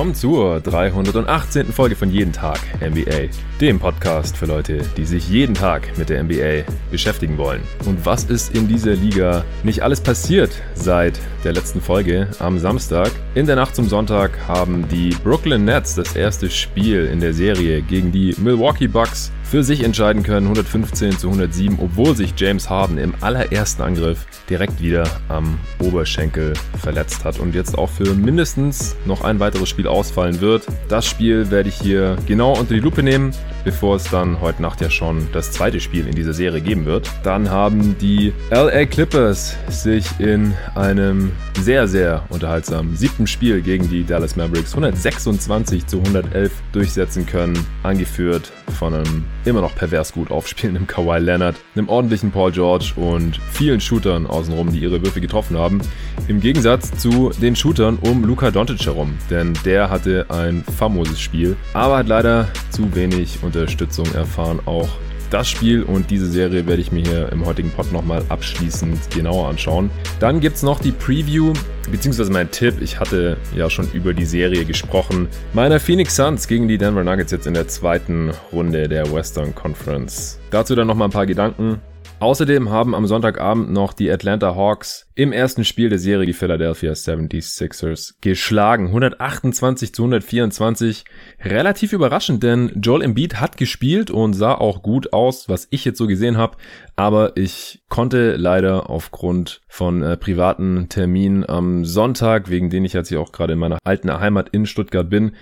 Willkommen zur 318. Folge von Jeden Tag NBA, dem Podcast für Leute, die sich jeden Tag mit der NBA beschäftigen wollen. Und was ist in dieser Liga nicht alles passiert seit der letzten Folge am Samstag? In der Nacht zum Sonntag haben die Brooklyn Nets das erste Spiel in der Serie gegen die Milwaukee Bucks für sich entscheiden können, 115 zu 107, obwohl sich James Harden im allerersten Angriff direkt wieder am Oberschenkel verletzt hat und jetzt auch für mindestens noch ein weiteres Spiel ausfallen wird. Das Spiel werde ich hier genau unter die Lupe nehmen, bevor es dann heute Nacht ja schon das zweite Spiel in dieser Serie geben wird. Dann haben die LA Clippers sich in einem sehr, sehr unterhaltsamen siebten Spiel gegen die Dallas Mavericks 126 zu 111 durchsetzen können, angeführt von einem immer noch pervers gut aufspielenden Kawhi Leonard, einem ordentlichen Paul George und vielen Shootern außenrum, die ihre Würfe getroffen haben. Im Gegensatz zu den Shootern um Luka Doncic herum, denn der hatte ein famoses Spiel, aber hat leider zu wenig Unterstützung erfahren, auch das Spiel und diese Serie werde ich mir hier im heutigen Pod nochmal abschließend genauer anschauen. Dann gibt es noch die Preview, beziehungsweise mein Tipp. Ich hatte ja schon über die Serie gesprochen. Meiner Phoenix Suns gegen die Denver Nuggets jetzt in der zweiten Runde der Western Conference. Dazu dann nochmal ein paar Gedanken. Außerdem haben am Sonntagabend noch die Atlanta Hawks im ersten Spiel der Serie die Philadelphia 76ers geschlagen. 128 zu 124. Relativ überraschend, denn Joel Embiid hat gespielt und sah auch gut aus, was ich jetzt so gesehen habe. Aber ich konnte leider aufgrund von äh, privaten Terminen am Sonntag, wegen denen ich jetzt hier auch gerade in meiner alten Heimat in Stuttgart bin,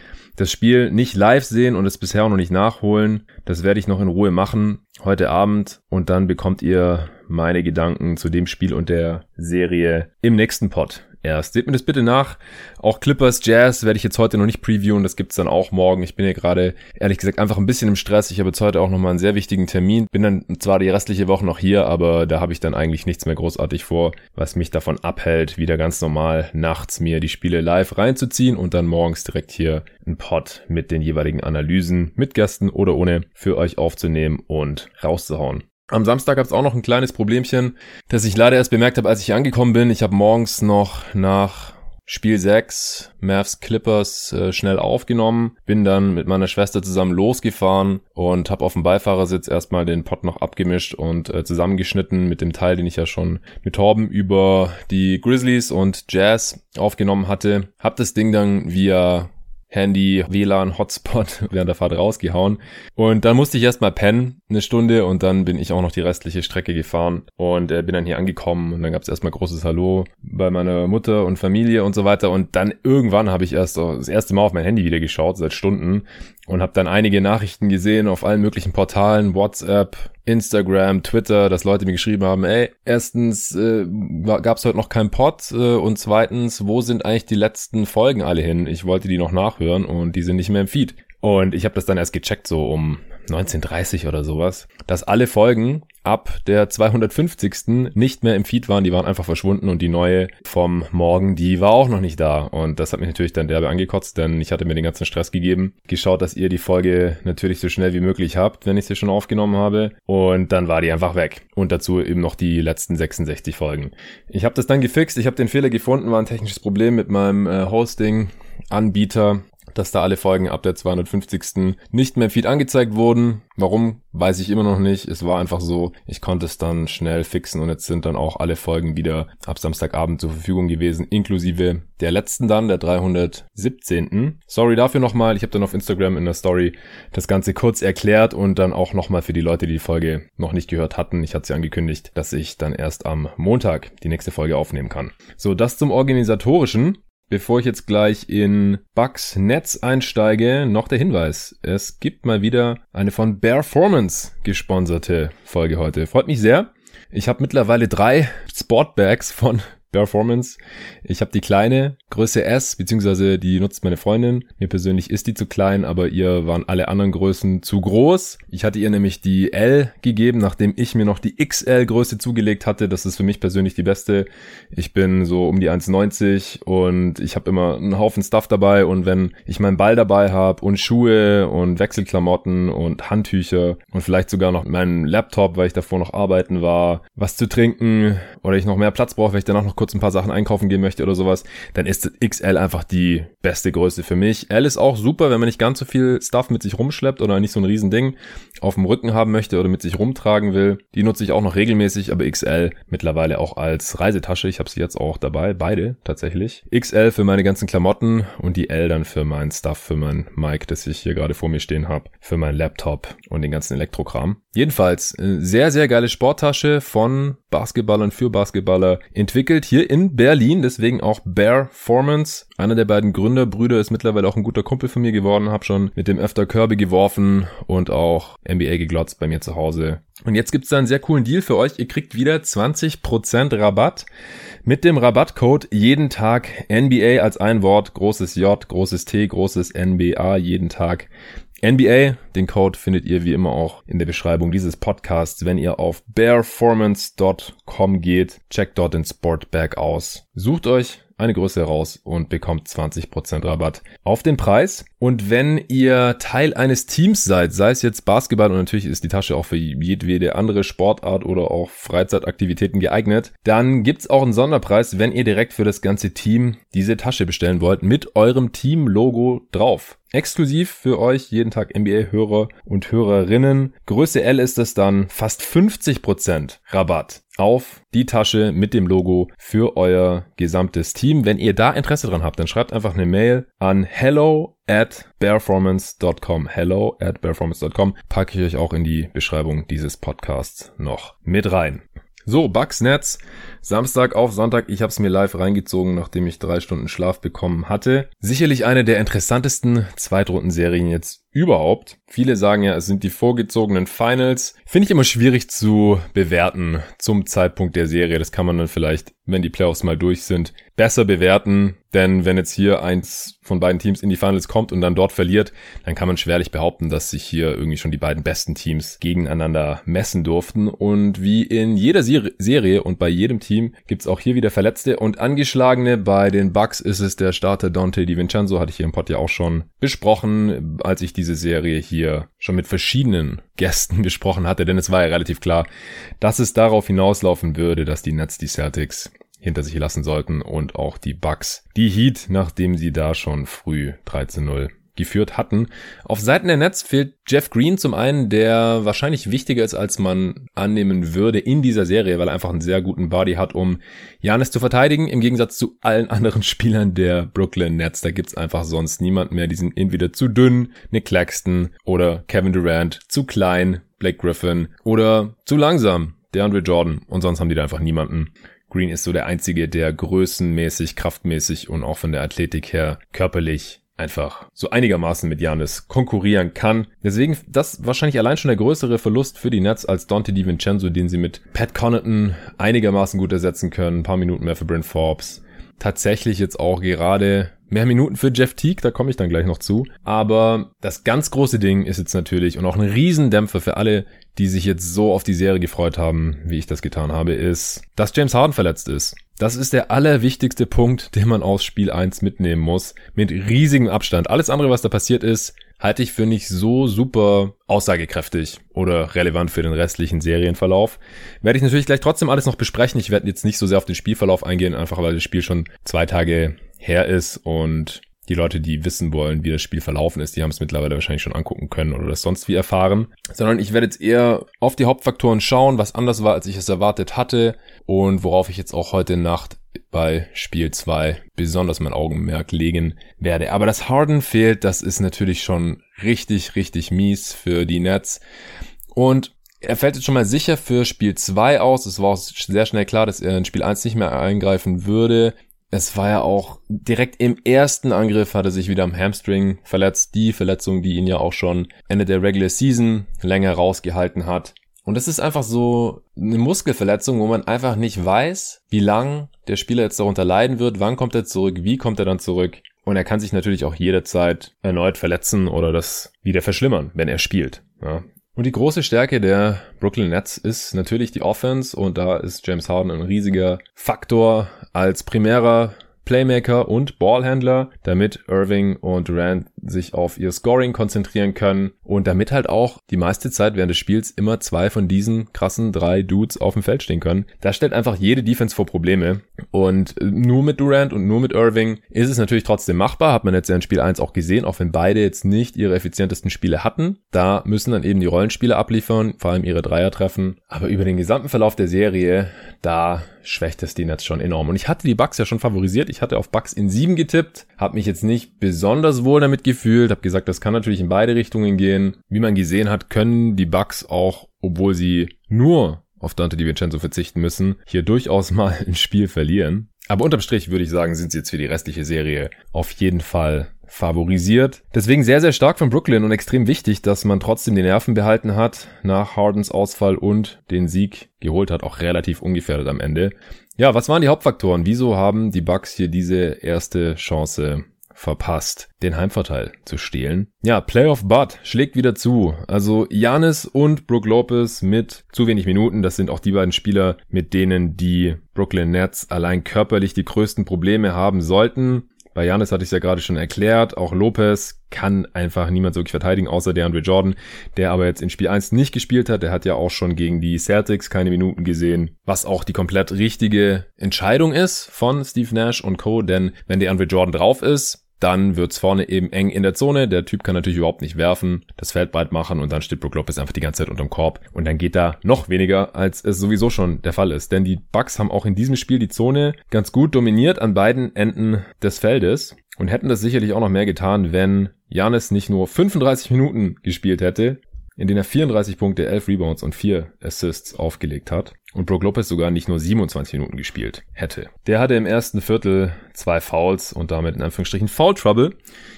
das Spiel nicht live sehen und es bisher auch noch nicht nachholen. Das werde ich noch in Ruhe machen heute Abend und dann bekommt ihr meine Gedanken zu dem Spiel und der Serie im nächsten Pod erst. Seht mir das bitte nach. Auch Clippers Jazz werde ich jetzt heute noch nicht previewen. Das gibt's dann auch morgen. Ich bin ja gerade, ehrlich gesagt, einfach ein bisschen im Stress. Ich habe jetzt heute auch nochmal einen sehr wichtigen Termin. Bin dann zwar die restliche Woche noch hier, aber da habe ich dann eigentlich nichts mehr großartig vor, was mich davon abhält, wieder ganz normal nachts mir die Spiele live reinzuziehen und dann morgens direkt hier ein Pod mit den jeweiligen Analysen, mit Gästen oder ohne, für euch aufzunehmen und rauszuhauen. Am Samstag gab es auch noch ein kleines Problemchen, das ich leider erst bemerkt habe, als ich angekommen bin. Ich habe morgens noch nach Spiel 6 Mavs Clippers äh, schnell aufgenommen, bin dann mit meiner Schwester zusammen losgefahren und habe auf dem Beifahrersitz erstmal den Pot noch abgemischt und äh, zusammengeschnitten mit dem Teil, den ich ja schon mit Torben über die Grizzlies und Jazz aufgenommen hatte. Hab das Ding dann via Handy, WLAN, Hotspot während der Fahrt rausgehauen. Und dann musste ich erstmal pennen, eine Stunde, und dann bin ich auch noch die restliche Strecke gefahren und äh, bin dann hier angekommen und dann gab es erstmal großes Hallo bei meiner Mutter und Familie und so weiter. Und dann irgendwann habe ich erst das erste Mal auf mein Handy wieder geschaut, seit Stunden, und habe dann einige Nachrichten gesehen auf allen möglichen Portalen, WhatsApp, Instagram, Twitter, dass Leute mir geschrieben haben, ey, erstens äh, gab es heute noch keinen Pod äh, und zweitens, wo sind eigentlich die letzten Folgen alle hin? Ich wollte die noch nachhören und die sind nicht mehr im Feed. Und ich habe das dann erst gecheckt, so um 1930 oder sowas, dass alle Folgen ab der 250. nicht mehr im Feed waren, die waren einfach verschwunden und die neue vom Morgen, die war auch noch nicht da. Und das hat mich natürlich dann derbe angekotzt, denn ich hatte mir den ganzen Stress gegeben, geschaut, dass ihr die Folge natürlich so schnell wie möglich habt, wenn ich sie schon aufgenommen habe. Und dann war die einfach weg. Und dazu eben noch die letzten 66 Folgen. Ich habe das dann gefixt, ich habe den Fehler gefunden, war ein technisches Problem mit meinem äh, Hosting. Anbieter dass da alle Folgen ab der 250. nicht mehr Feed angezeigt wurden. Warum, weiß ich immer noch nicht. Es war einfach so, ich konnte es dann schnell fixen und jetzt sind dann auch alle Folgen wieder ab Samstagabend zur Verfügung gewesen, inklusive der letzten dann, der 317. Sorry dafür nochmal, ich habe dann auf Instagram in der Story das Ganze kurz erklärt und dann auch nochmal für die Leute, die die Folge noch nicht gehört hatten. Ich hatte sie angekündigt, dass ich dann erst am Montag die nächste Folge aufnehmen kann. So, das zum Organisatorischen. Bevor ich jetzt gleich in Bugs Netz einsteige, noch der Hinweis. Es gibt mal wieder eine von Bearformance gesponserte Folge heute. Freut mich sehr. Ich habe mittlerweile drei Sportbags von Performance. Ich habe die kleine, Größe S, beziehungsweise die nutzt meine Freundin. Mir persönlich ist die zu klein, aber ihr waren alle anderen Größen zu groß. Ich hatte ihr nämlich die L gegeben, nachdem ich mir noch die XL-Größe zugelegt hatte. Das ist für mich persönlich die beste. Ich bin so um die 1,90 und ich habe immer einen Haufen Stuff dabei und wenn ich meinen Ball dabei habe und Schuhe und Wechselklamotten und Handtücher und vielleicht sogar noch meinen Laptop, weil ich davor noch arbeiten war, was zu trinken oder ich noch mehr Platz brauche, weil ich danach noch kurz ein paar Sachen einkaufen gehen möchte oder sowas, dann ist XL einfach die beste Größe für mich. L ist auch super, wenn man nicht ganz so viel Stuff mit sich rumschleppt oder nicht so ein Riesending auf dem Rücken haben möchte oder mit sich rumtragen will. Die nutze ich auch noch regelmäßig, aber XL mittlerweile auch als Reisetasche. Ich habe sie jetzt auch dabei, beide tatsächlich. XL für meine ganzen Klamotten und die L dann für mein Stuff, für mein Mic, das ich hier gerade vor mir stehen habe, für mein Laptop und den ganzen Elektrokram. Jedenfalls äh, sehr, sehr geile Sporttasche von Basketballern für Basketballer entwickelt hier in Berlin, deswegen auch Bear Formance. Einer der beiden Gründerbrüder ist mittlerweile auch ein guter Kumpel von mir geworden, hab schon mit dem öfter Kirby geworfen und auch NBA geglotzt bei mir zu Hause. Und jetzt gibt's da einen sehr coolen Deal für euch. Ihr kriegt wieder 20% Rabatt mit dem Rabattcode jeden Tag NBA als ein Wort, großes J, großes T, großes NBA jeden Tag. NBA, den Code findet ihr wie immer auch in der Beschreibung dieses Podcasts, wenn ihr auf bearformance.com geht. Checkt dort den Sportbag aus. Sucht euch eine Größe heraus und bekommt 20% Rabatt auf den Preis. Und wenn ihr Teil eines Teams seid, sei es jetzt Basketball und natürlich ist die Tasche auch für jedwede andere Sportart oder auch Freizeitaktivitäten geeignet, dann gibt's auch einen Sonderpreis, wenn ihr direkt für das ganze Team diese Tasche bestellen wollt mit eurem Team-Logo drauf. Exklusiv für euch jeden Tag NBA-Hörer und Hörerinnen. Größe L ist es dann fast 50% Rabatt auf die Tasche mit dem Logo für euer gesamtes Team. Wenn ihr da Interesse dran habt, dann schreibt einfach eine Mail an hello at bearformance.com. Hello at bearformance.com. Packe ich euch auch in die Beschreibung dieses Podcasts noch mit rein. So, Bugs Netz. Samstag auf Sonntag. Ich habe es mir live reingezogen, nachdem ich drei Stunden Schlaf bekommen hatte. Sicherlich eine der interessantesten Zweitrundenserien jetzt überhaupt. Viele sagen ja, es sind die vorgezogenen Finals. Finde ich immer schwierig zu bewerten zum Zeitpunkt der Serie. Das kann man dann vielleicht, wenn die Playoffs mal durch sind, besser bewerten. Denn wenn jetzt hier eins von beiden Teams in die Finals kommt und dann dort verliert, dann kann man schwerlich behaupten, dass sich hier irgendwie schon die beiden besten Teams gegeneinander messen durften. Und wie in jeder Serie und bei jedem Team gibt's auch hier wieder Verletzte und Angeschlagene. Bei den Bucks ist es der Starter Dante DiVincenzo, hatte ich hier im Pod ja auch schon besprochen, als ich diese Serie hier schon mit verschiedenen Gästen besprochen hatte, denn es war ja relativ klar, dass es darauf hinauslaufen würde, dass die Nets die Celtics hinter sich lassen sollten und auch die Bucks die Heat, nachdem sie da schon früh 13-0 geführt hatten. Auf Seiten der Nets fehlt Jeff Green zum einen, der wahrscheinlich wichtiger ist, als man annehmen würde in dieser Serie, weil er einfach einen sehr guten Body hat, um Janis zu verteidigen, im Gegensatz zu allen anderen Spielern der Brooklyn Nets. Da gibt's einfach sonst niemand mehr. Die sind entweder zu dünn, Nick Claxton oder Kevin Durant, zu klein, Blake Griffin oder zu langsam, DeAndre Jordan. Und sonst haben die da einfach niemanden. Green ist so der einzige, der größenmäßig, kraftmäßig und auch von der Athletik her körperlich einfach so einigermaßen mit Janis konkurrieren kann. Deswegen das wahrscheinlich allein schon der größere Verlust für die Nets als Dante DiVincenzo, den sie mit Pat Connaughton einigermaßen gut ersetzen können. Ein paar Minuten mehr für Brent Forbes. Tatsächlich jetzt auch gerade mehr Minuten für Jeff Teague, da komme ich dann gleich noch zu. Aber das ganz große Ding ist jetzt natürlich und auch ein Riesendämpfer für alle, die sich jetzt so auf die Serie gefreut haben, wie ich das getan habe, ist, dass James Harden verletzt ist. Das ist der allerwichtigste Punkt, den man aus Spiel 1 mitnehmen muss. Mit riesigem Abstand. Alles andere, was da passiert ist, halte ich für nicht so super aussagekräftig oder relevant für den restlichen Serienverlauf. Werde ich natürlich gleich trotzdem alles noch besprechen. Ich werde jetzt nicht so sehr auf den Spielverlauf eingehen, einfach weil das Spiel schon zwei Tage her ist und die Leute, die wissen wollen, wie das Spiel verlaufen ist, die haben es mittlerweile wahrscheinlich schon angucken können oder das sonst wie erfahren. Sondern ich werde jetzt eher auf die Hauptfaktoren schauen, was anders war, als ich es erwartet hatte und worauf ich jetzt auch heute Nacht bei Spiel 2 besonders mein Augenmerk legen werde. Aber das Harden fehlt, das ist natürlich schon richtig, richtig mies für die Nets. Und er fällt jetzt schon mal sicher für Spiel 2 aus. Es war auch sehr schnell klar, dass er in Spiel 1 nicht mehr eingreifen würde Es war ja auch direkt im ersten Angriff hat er sich wieder am Hamstring verletzt. Die Verletzung, die ihn ja auch schon Ende der Regular Season länger rausgehalten hat. Und das ist einfach so eine Muskelverletzung, wo man einfach nicht weiß, wie lang der Spieler jetzt darunter leiden wird, wann kommt er zurück, wie kommt er dann zurück. Und er kann sich natürlich auch jederzeit erneut verletzen oder das wieder verschlimmern, wenn er spielt. Ja. Und die große Stärke der Brooklyn Nets ist natürlich die Offense. Und da ist James Harden ein riesiger Faktor als primärer Playmaker und Ballhändler, damit Irving und Durant sich auf ihr Scoring konzentrieren können und damit halt auch die meiste Zeit während des Spiels immer zwei von diesen krassen drei Dudes auf dem Feld stehen können. Das stellt einfach jede Defense vor Probleme und nur mit Durant und nur mit Irving ist es natürlich trotzdem machbar, hat man jetzt ja in Spiel 1 auch gesehen, auch wenn beide jetzt nicht ihre effizientesten Spiele hatten. Da müssen dann eben die Rollenspiele abliefern, vor allem ihre Dreier treffen, aber über den gesamten Verlauf der Serie, da schwächt es die Nets schon enorm. Und ich hatte die Bucks ja schon favorisiert. Ich hatte auf Bucks in sieben getippt, habe mich jetzt nicht besonders wohl damit gefühlt, habe gesagt, das kann natürlich in beide Richtungen gehen. Wie man gesehen hat, können die Bucks auch, obwohl sie nur auf Dante DiVincenzo verzichten müssen, hier durchaus mal ein Spiel verlieren. Aber unterm Strich würde ich sagen, sind sie jetzt für die restliche Serie auf jeden Fall favorisiert. Deswegen sehr, sehr stark von Brooklyn und extrem wichtig, dass man trotzdem die Nerven behalten hat nach Hardens Ausfall und den Sieg geholt hat, auch relativ ungefährdet am Ende. Ja, was waren die Hauptfaktoren? Wieso haben die Bucks hier diese erste Chance verpasst, den Heimvorteil zu stehlen. Ja, Playoff Bud schlägt wieder zu. Also Janis und Brook Lopez mit zu wenig Minuten. Das sind auch die beiden Spieler, mit denen die Brooklyn Nets allein körperlich die größten Probleme haben sollten. Bei Janis hatte ich es ja gerade schon erklärt. Auch Lopez kann einfach niemand wirklich verteidigen, außer der Andre Jordan, der aber jetzt in Spiel 1 nicht gespielt hat. Der hat ja auch schon gegen die Celtics keine Minuten gesehen, was auch die komplett richtige Entscheidung ist von Steve Nash und Co. Denn wenn der Andre Jordan drauf ist, dann wird's vorne eben eng in der Zone. Der Typ kann natürlich überhaupt nicht werfen, das Feld breit machen und dann steht Brook Lopez einfach die ganze Zeit unterm Korb. Und dann geht da noch weniger, als es sowieso schon der Fall ist. Denn die Bucks haben auch in diesem Spiel die Zone ganz gut dominiert an beiden Enden des Feldes und hätten das sicherlich auch noch mehr getan, wenn Janis nicht nur 35 Minuten gespielt hätte, in denen er 34 Punkte, 11 Rebounds und 4 Assists aufgelegt hat und Brook Lopez sogar nicht nur 27 Minuten gespielt hätte. Der hatte im ersten Viertel zwei Fouls und damit in Anführungsstrichen Foul Trouble.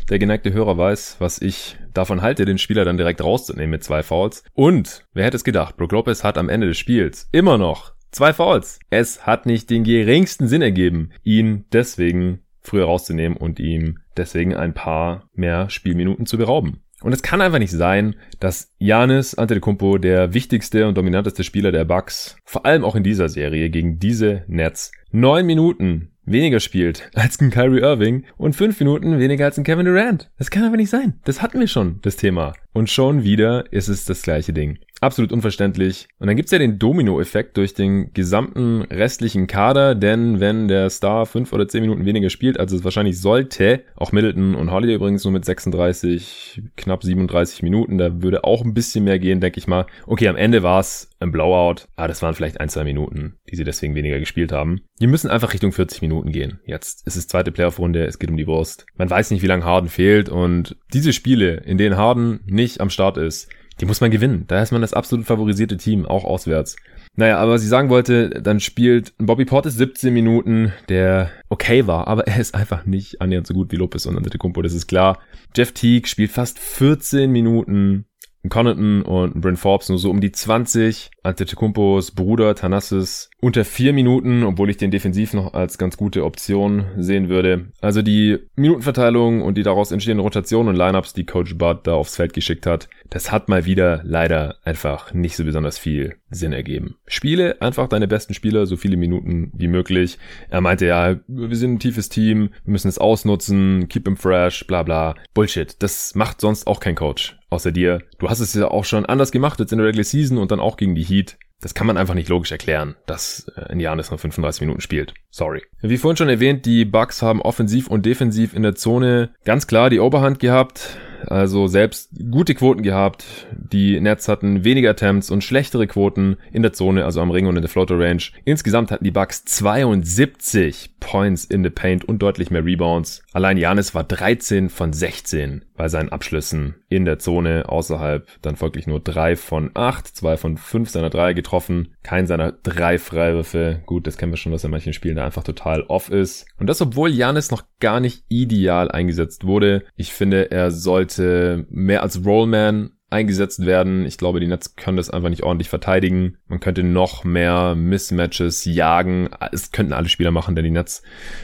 Der geneigte Hörer weiß, was ich davon halte, den Spieler dann direkt rauszunehmen mit zwei Fouls. Und wer hätte es gedacht, Brook Lopez hat am Ende des Spiels immer noch zwei Fouls. Es hat nicht den geringsten Sinn ergeben, ihn deswegen früher rauszunehmen und ihm deswegen ein paar mehr Spielminuten zu berauben. Und es kann einfach nicht sein, dass Janis Antetokounmpo, der wichtigste und dominanteste Spieler der Bucks, vor allem auch in dieser Serie gegen diese Nets, neun Minuten weniger spielt als ein Kyrie Irving und fünf Minuten weniger als ein Kevin Durant. Das kann einfach nicht sein. Das hatten wir schon, das Thema. Und schon wieder ist es das gleiche Ding. Absolut unverständlich. Und dann gibt's ja den Domino-Effekt durch den gesamten restlichen Kader, denn wenn der Star fünf oder zehn Minuten weniger spielt, als es wahrscheinlich sollte, auch Middleton und Holiday übrigens nur mit 36, knapp 37 Minuten, da würde auch ein bisschen mehr gehen, denke ich mal. Okay, am Ende war's ein Blowout, aber das waren vielleicht ein, zwei Minuten, die sie deswegen weniger gespielt haben. Die müssen einfach Richtung 40 Minuten gehen. Jetzt ist es zweite Playoff-Runde, es geht um die Wurst. Man weiß nicht, wie lange Harden fehlt und diese Spiele, in denen Harden nicht am Start ist, die muss man gewinnen. Da ist man das absolut favorisierte Team, auch auswärts. Naja, aber was ich sagen wollte, dann spielt Bobby Portis 17 Minuten, der okay war, aber er ist einfach nicht annähernd so gut wie Lopez und Antetokounmpo, das ist klar. Jeff Teague spielt fast 14 Minuten, Connaughton und Bryn Forbes nur so um die 20. Antetokounmpos Bruder Thanasis unter vier Minuten, obwohl ich den defensiv noch als ganz gute Option sehen würde. Also die Minutenverteilung und die daraus entstehenden Rotationen und Lineups, die Coach Bud da aufs Feld geschickt hat, das hat mal wieder leider einfach nicht so besonders viel Sinn ergeben. Spiele einfach deine besten Spieler so viele Minuten wie möglich. Er meinte ja, wir sind ein tiefes Team, wir müssen es ausnutzen, keep him fresh, bla bla. Bullshit. Das macht sonst auch kein Coach. Außer dir. Du hast es ja auch schon anders gemacht jetzt in der Regular Season und dann auch gegen die Heat. Das kann man einfach nicht logisch erklären, dass äh, ein Janis nur 35 Minuten spielt. Sorry. Wie vorhin schon erwähnt, die Bucks haben offensiv und defensiv in der Zone ganz klar die Oberhand gehabt. Also selbst gute Quoten gehabt. Die Nets hatten weniger Attempts und schlechtere Quoten in der Zone, also am Ring und in der Floater Range. Insgesamt hatten die Bucks 72 Points in the Paint und deutlich mehr Rebounds. Allein Janis war 13 von 16 bei seinen Abschlüssen in der Zone außerhalb. Dann folglich nur drei von acht, zwei von fünf seiner drei getroffen. Kein seiner drei Freiwürfe. Gut, das kennen wir schon, dass er in manchen Spielen da einfach total off ist. Und das, obwohl Janis noch gar nicht ideal eingesetzt wurde. Ich finde, er sollte mehr als Rollman eingesetzt werden. Ich glaube, die Nets können das einfach nicht ordentlich verteidigen. Man könnte noch mehr Mismatches jagen. Es könnten alle Spieler machen, denn die Nets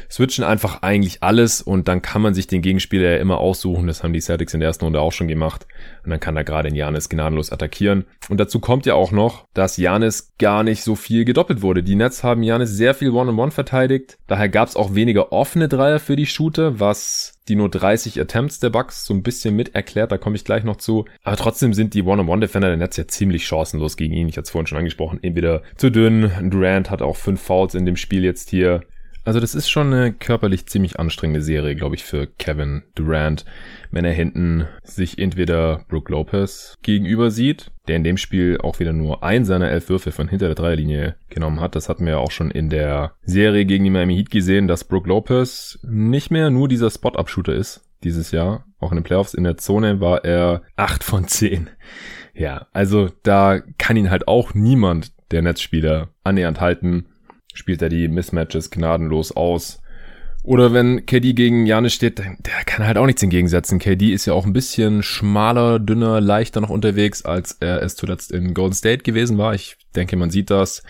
switchen einfach eigentlich alles und dann kann man sich den Gegenspieler ja immer aussuchen. Das haben die Celtics in der ersten Runde auch schon gemacht. Und dann kann er gerade in Janis gnadenlos attackieren. Und dazu kommt ja auch noch, dass Janis gar nicht so viel gedoppelt wurde. Die Nets haben Janis sehr viel One-on-One -on -One verteidigt. Daher gab es auch weniger offene Dreier für die Shooter, was die nur 30 Attempts der Bucks so ein bisschen mit erklärt, da komme ich gleich noch zu. Aber trotzdem sind die One-on-One-Defender der Nets ja ziemlich chancenlos gegen ihn. Ich hatte es vorhin schon angesprochen, entweder zu dünn. Durant hat auch fünf Fouls in dem Spiel jetzt hier. Also das ist schon eine körperlich ziemlich anstrengende Serie, glaube ich, für Kevin Durant, wenn er hinten sich entweder Brook Lopez gegenüber sieht, der in dem Spiel auch wieder nur ein seiner elf Würfe von hinter der Dreierlinie genommen hat. Das hatten wir ja auch schon in der Serie gegen die Miami Heat gesehen, dass Brook Lopez nicht mehr nur dieser Spot-Up-Shooter ist dieses Jahr. Auch in den Playoffs in der Zone war er acht von zehn. Ja, also da kann ihn halt auch niemand der Netzspieler annähernd halten spielt er die Mismatches gnadenlos aus. Oder wenn KD gegen Janis steht, der kann halt auch nichts entgegensetzen. KD ist ja auch ein bisschen schmaler, dünner, leichter noch unterwegs, als er es zuletzt in Golden State gewesen war. Ich denke, man sieht das.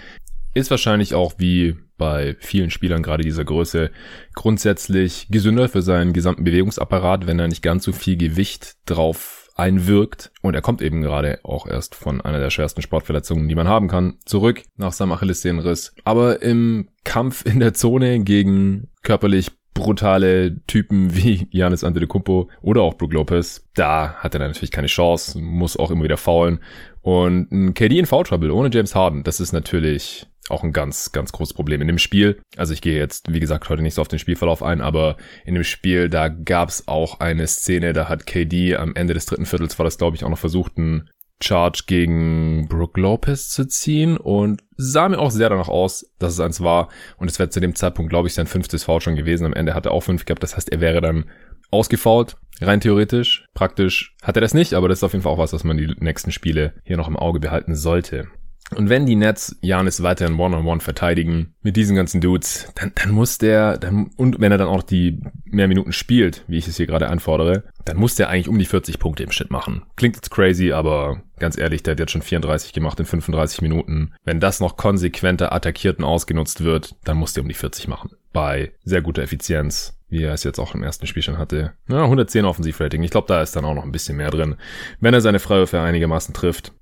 Ist wahrscheinlich auch wie bei vielen Spielern gerade dieser Größe grundsätzlich gesünder für seinen gesamten Bewegungsapparat, wenn er nicht ganz so viel Gewicht drauf einwirkt. Und er kommt eben gerade auch erst von einer der schwersten Sportverletzungen, die man haben kann, zurück nach seinem Achillessehnenriss. Aber im Kampf in der Zone gegen körperlich brutale Typen wie Janis Antetokounmpo oder auch Brook Lopez, da hat er natürlich keine Chance, muss auch immer wieder faulen. Und ein KD in Foul Trouble ohne James Harden, das ist natürlich auch ein ganz, ganz großes Problem in dem Spiel. Also ich gehe jetzt, wie gesagt, heute nicht so auf den Spielverlauf ein, aber in dem Spiel, da gab es auch eine Szene, da hat KD am Ende des dritten Viertels, war das glaube ich auch noch versucht, einen Charge gegen Brook Lopez zu ziehen und sah mir auch sehr danach aus, dass es eins war. Und es wäre zu dem Zeitpunkt, glaube ich, sein fünftes Foul schon gewesen. Am Ende hat er auch fünf gehabt. Das heißt, er wäre dann ausgefault, rein theoretisch. Praktisch hat er das nicht, aber das ist auf jeden Fall auch was, was man die nächsten Spiele hier noch im Auge behalten sollte. Und wenn die Nets Janis weiterhin One-on-One -on -one verteidigen mit diesen ganzen Dudes, dann, dann muss der, dann, und wenn er dann auch die mehr Minuten spielt, wie ich es hier gerade anfordere, dann muss der eigentlich um die 40 Punkte im Schnitt machen. Klingt jetzt crazy, aber ganz ehrlich, der hat jetzt schon 34 gemacht in 35 Minuten. Wenn das noch konsequenter attackiert und ausgenutzt wird, dann muss der um die 40 machen. Bei sehr guter Effizienz, wie er es jetzt auch im ersten Spiel schon hatte. Ja, 110 Offensivrating. Ich glaube, da ist dann auch noch ein bisschen mehr drin. Wenn er seine Freiwürfe einigermaßen trifft,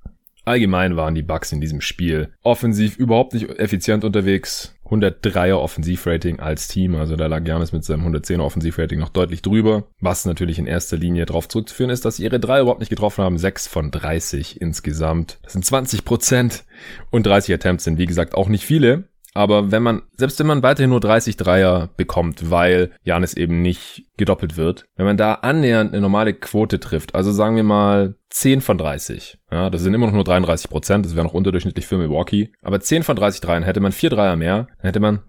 Allgemein waren die Bucks in diesem Spiel offensiv überhaupt nicht effizient unterwegs. 103er Offensivrating als Team, also da lag Janis mit seinem 110er Offensivrating noch deutlich drüber. Was natürlich in erster Linie darauf zurückzuführen ist, dass sie ihre drei überhaupt nicht getroffen haben. 6 von 30 insgesamt. Das sind 20 Prozent. Und 30 Attempts sind wie gesagt auch nicht viele. Aber wenn man, selbst wenn man weiterhin nur 30 Dreier bekommt, weil Janis eben nicht gedoppelt wird, wenn man da annähernd eine normale Quote trifft, also sagen wir mal 10 von 30, ja, das sind immer noch nur 33 Prozent, das wäre noch unterdurchschnittlich für Milwaukee, aber 10 von 30 Dreiern hätte man vier Dreier mehr, dann hätte man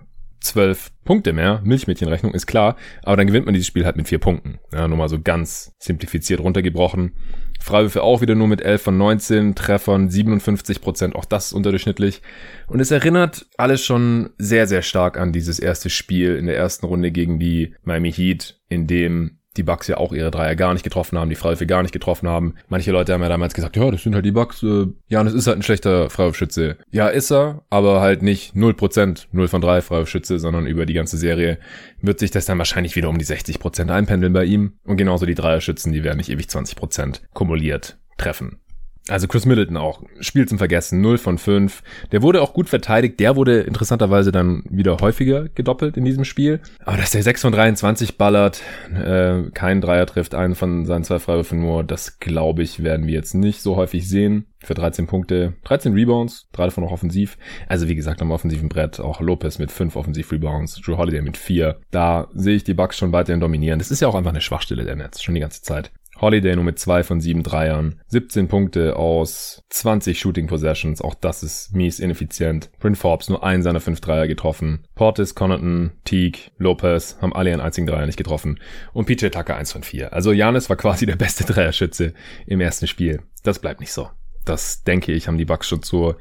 12 Punkte mehr, Milchmädchenrechnung ist klar, aber dann gewinnt man dieses Spiel halt mit vier Punkten. Ja, nur mal so ganz simplifiziert runtergebrochen. Freiwürfe auch wieder nur mit 11 von 19, Treffern 57 Prozent, auch das unterdurchschnittlich. Und es erinnert alles schon sehr, sehr stark an dieses erste Spiel in der ersten Runde gegen die Miami Heat, in dem die Bucks ja auch ihre Dreier gar nicht getroffen haben, die Freiwürfe gar nicht getroffen haben. Manche Leute haben ja damals gesagt, ja, das sind halt die Bucks. Äh, Janis ist halt ein schlechter Freiwurfschütze. Ja, ist er, aber halt nicht 0%, 0 von 3 Freiwurfschütze, sondern über die ganze Serie wird sich das dann wahrscheinlich wieder um die 60% einpendeln bei ihm. Und genauso die Dreierschützen, die werden nicht ewig 20% kumuliert treffen. Also Chris Middleton auch. Spiel zum Vergessen. 0 von 5. Der wurde auch gut verteidigt. Der wurde interessanterweise dann wieder häufiger gedoppelt in diesem Spiel. Aber dass der 6 von 23 ballert, äh, kein Dreier trifft, einen von seinen zwei Freiwürfen nur, das glaube ich, werden wir jetzt nicht so häufig sehen. Für 13 Punkte, 13 Rebounds, drei davon noch offensiv. Also wie gesagt, am offensiven Brett auch Lopez mit 5 Offensiv-Rebounds, Drew Holiday mit 4. Da sehe ich die Bucks schon weiterhin dominieren. Das ist ja auch einfach eine Schwachstelle der Netz, schon die ganze Zeit. Holiday nur mit zwei von sieben Dreiern. 17 Punkte aus 20 Shooting Possessions. Auch das ist mies ineffizient. Bryn Forbes nur einen seiner fünf Dreier getroffen. Portis, Connaughton, Teague, Lopez haben alle ihren einzigen Dreier nicht getroffen. Und PJ Tucker eins von vier. Also Janis war quasi der beste Dreierschütze im ersten Spiel. Das bleibt nicht so das denke ich, haben die Bucks schon zur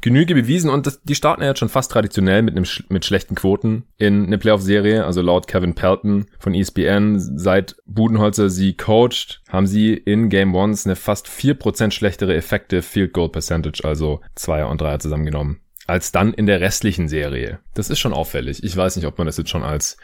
Genüge bewiesen und das, die starten ja jetzt schon fast traditionell mit einem mit schlechten Quoten in eine Playoff-Serie. Also laut Kevin Pelton von ESPN, seit Budenholzer sie coacht, haben sie in Game Ones eine fast vier Prozent schlechtere Effective Field Goal Percentage, also Zweier und Dreier zusammengenommen, als dann in der restlichen Serie. Das ist schon auffällig. Ich weiß nicht, ob man das jetzt schon als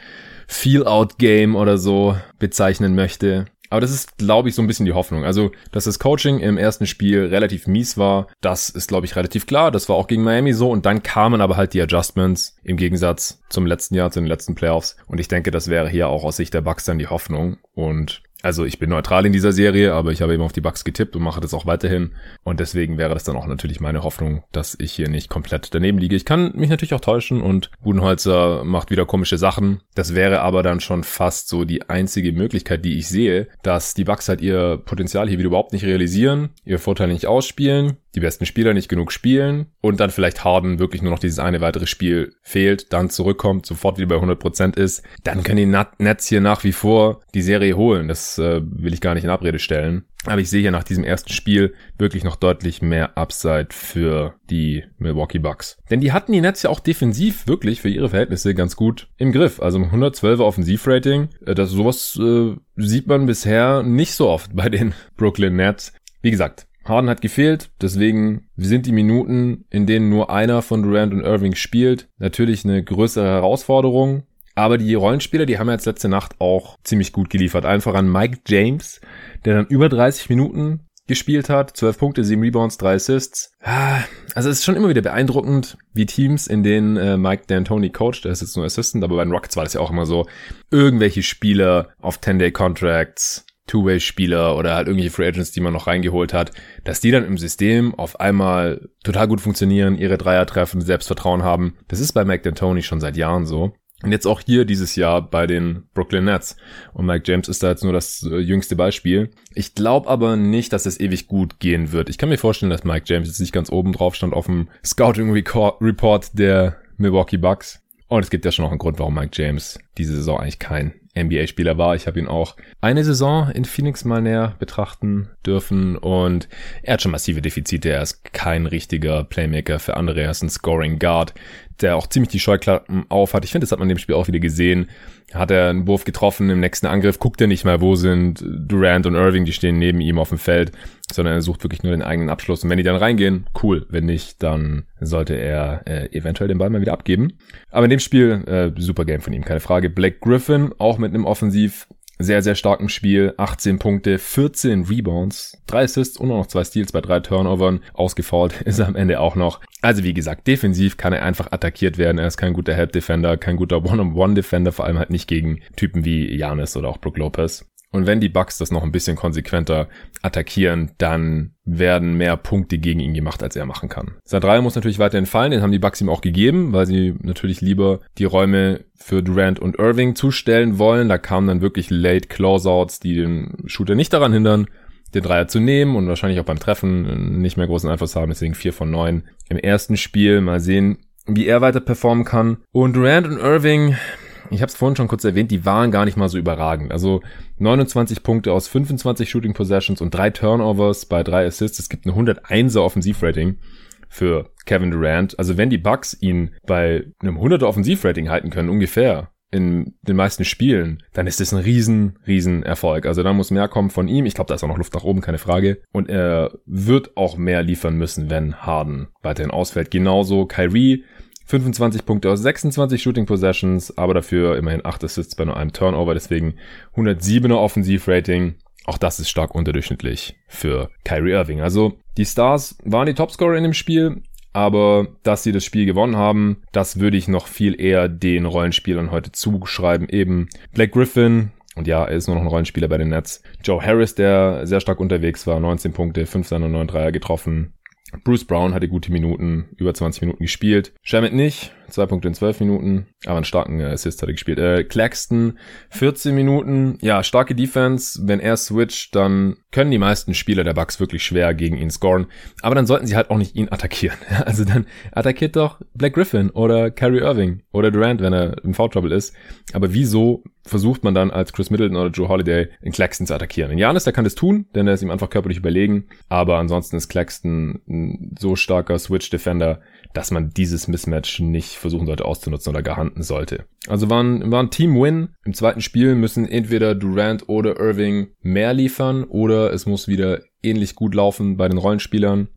Feel-Out-Game oder so bezeichnen möchte. Aber das ist, glaube ich, so ein bisschen die Hoffnung. Also, dass das Coaching im ersten Spiel relativ mies war, das ist, glaube ich, relativ klar. Das war auch gegen Miami so. Und dann kamen aber halt die Adjustments im Gegensatz zum letzten Jahr, zu den letzten Playoffs. Und ich denke, das wäre hier auch aus Sicht der Bucks dann die Hoffnung. Und also ich bin neutral in dieser Serie, aber ich habe eben auf die Bugs getippt und mache das auch weiterhin. Und deswegen wäre das dann auch natürlich meine Hoffnung, dass ich hier nicht komplett daneben liege. Ich kann mich natürlich auch täuschen und Budenholzer macht wieder komische Sachen. Das wäre aber dann schon fast so die einzige Möglichkeit, die ich sehe, dass die Bugs halt ihr Potenzial hier wieder überhaupt nicht realisieren, ihr Vorteil nicht ausspielen die besten Spieler nicht genug spielen und dann vielleicht Harden wirklich nur noch dieses eine weitere Spiel fehlt, dann zurückkommt, sofort wieder bei 100% ist, dann können die Nets hier nach wie vor die Serie holen. Das äh, will ich gar nicht in Abrede stellen. Aber ich sehe hier nach diesem ersten Spiel wirklich noch deutlich mehr Upside für die Milwaukee Bucks. Denn die hatten die Nets ja auch defensiv wirklich für ihre Verhältnisse ganz gut im Griff. Also 112er Offensivrating. Äh, das sowas äh, sieht man bisher nicht so oft bei den Brooklyn Nets. Wie gesagt, Harden hat gefehlt, deswegen sind die Minuten, in denen nur einer von Durant und Irving spielt, natürlich eine größere Herausforderung. Aber die Rollenspieler, die haben jetzt letzte Nacht auch ziemlich gut geliefert. Einfach an Mike James, der dann über 30 Minuten gespielt hat, 12 Punkte, 7 Rebounds, 3 Assists. Ah, also es ist schon immer wieder beeindruckend, wie Teams, in denen äh, Mike D'Antoni coacht, der ist jetzt nur Assistant, aber bei den Rockets war das ja auch immer so, irgendwelche Spieler auf 10-Day-Contracts, Two-Way-Spieler oder halt irgendwelche Free Agents, die man noch reingeholt hat, dass die dann im System auf einmal total gut funktionieren, ihre Dreier treffen, Selbstvertrauen haben. Das ist bei Mike D'Antoni schon seit Jahren so. Und jetzt auch hier dieses Jahr bei den Brooklyn Nets. Und Mike James ist da jetzt nur das äh, jüngste Beispiel. Ich glaube aber nicht, dass es ewig gut gehen wird. Ich kann mir vorstellen, dass Mike James jetzt nicht ganz oben drauf stand auf dem Scouting Report der Milwaukee Bucks. Und es gibt ja schon noch einen Grund, warum Mike James diese Saison eigentlich kein NBA-Spieler war. Ich habe ihn auch eine Saison in Phoenix mal näher betrachten dürfen und er hat schon massive Defizite. Er ist kein richtiger Playmaker für andere. Er ist ein Scoring Guard, der auch ziemlich die Scheuklappen auf hat. Ich finde, das hat man in dem Spiel auch wieder gesehen. Hat er einen Wurf getroffen im nächsten Angriff, guckt er nicht mal, wo sind Durant und Irving, die stehen neben ihm auf dem Feld, sondern er sucht wirklich nur den eigenen Abschluss. Und wenn die dann reingehen, cool. Wenn nicht, dann sollte er äh, eventuell den Ball mal wieder abgeben. Aber in dem Spiel, äh, super Game von ihm, keine Frage. Blake Griffin, auch mit einem Offensiv sehr, sehr starkem Spiel. 18 Punkte, 14 Rebounds, 3 Assists und noch zwei Steals bei drei Turnovern. Ausgefault ist er am Ende auch noch. Also wie gesagt, defensiv kann er einfach attackiert werden. Er ist kein guter Help-Defender, kein guter One-on-One-Defender, vor allem halt nicht gegen Typen wie Janis oder auch Brook Lopez. Und wenn die Bucks das noch ein bisschen konsequenter attackieren, dann werden mehr Punkte gegen ihn gemacht, als er machen kann. Sein Dreier muss natürlich weiterhin fallen, den haben die Bucks ihm auch gegeben, weil sie natürlich lieber die Räume für Durant und Irving zustellen wollen. Da kamen dann wirklich late Closeouts, die den Shooter nicht daran hindern, den Dreier zu nehmen und wahrscheinlich auch beim Treffen nicht mehr großen Einfluss haben, deswegen vier von neun im ersten Spiel. Mal sehen, wie er weiter performen kann. Und Durant und Irving, ich habe es vorhin schon kurz erwähnt, die waren gar nicht mal so überragend. Also 29 Punkte aus 25 Shooting Possessions und drei Turnovers bei drei Assists. Es gibt eine 101er Offensivrating für Kevin Durant. Also wenn die Bucks ihn bei einem 100er Offensivrating halten können, ungefähr, in den meisten Spielen, dann ist das ein riesen, riesen Erfolg. Also da muss mehr kommen von ihm. Ich glaube, da ist auch noch Luft nach oben, keine Frage. Und er wird auch mehr liefern müssen, wenn Harden weiterhin ausfällt. Genauso Kyrie 25 Punkte aus 26 Shooting Possessions, aber dafür immerhin 8 Assists bei nur einem Turnover, deswegen 107er Offensivrating. Auch das ist stark unterdurchschnittlich für Kyrie Irving. Also die Stars waren die Topscorer in dem Spiel, aber dass sie das Spiel gewonnen haben, das würde ich noch viel eher den Rollenspielern heute zuschreiben. Eben Black Griffin, und ja, er ist nur noch ein Rollenspieler bei den Nets. Joe Harris, der sehr stark unterwegs war, 19 Punkte, 5 seiner 9 Dreier getroffen. Bruce Brown hatte gute Minuten, über 20 Minuten gespielt. Shamit nicht, zwei Punkte in zwölf Minuten, aber einen starken Assist hat er gespielt. Äh, Claxton, 14 Minuten, ja, starke Defense. Wenn er switcht, dann können die meisten Spieler der Bucks wirklich schwer gegen ihn scoren. Aber dann sollten sie halt auch nicht ihn attackieren. Also dann attackiert doch Black Griffin oder Kyrie Irving oder Durant, wenn er im Foul Trouble ist. Aber wieso versucht man dann als Chris Middleton oder Joe Holiday in Claxton zu attackieren? In Janis, der kann das tun, denn er ist ihm einfach körperlich überlegen. Aber ansonsten ist Claxton ein so starker Switch-Defender, dass man dieses Mismatch nicht versuchen sollte auszunutzen oder gehandten sollte. Also war ein, war ein Team-Win. Im zweiten Spiel müssen entweder Durant oder Irving mehr liefern oder es muss wieder ähnlich gut laufen bei den Rollenspielern.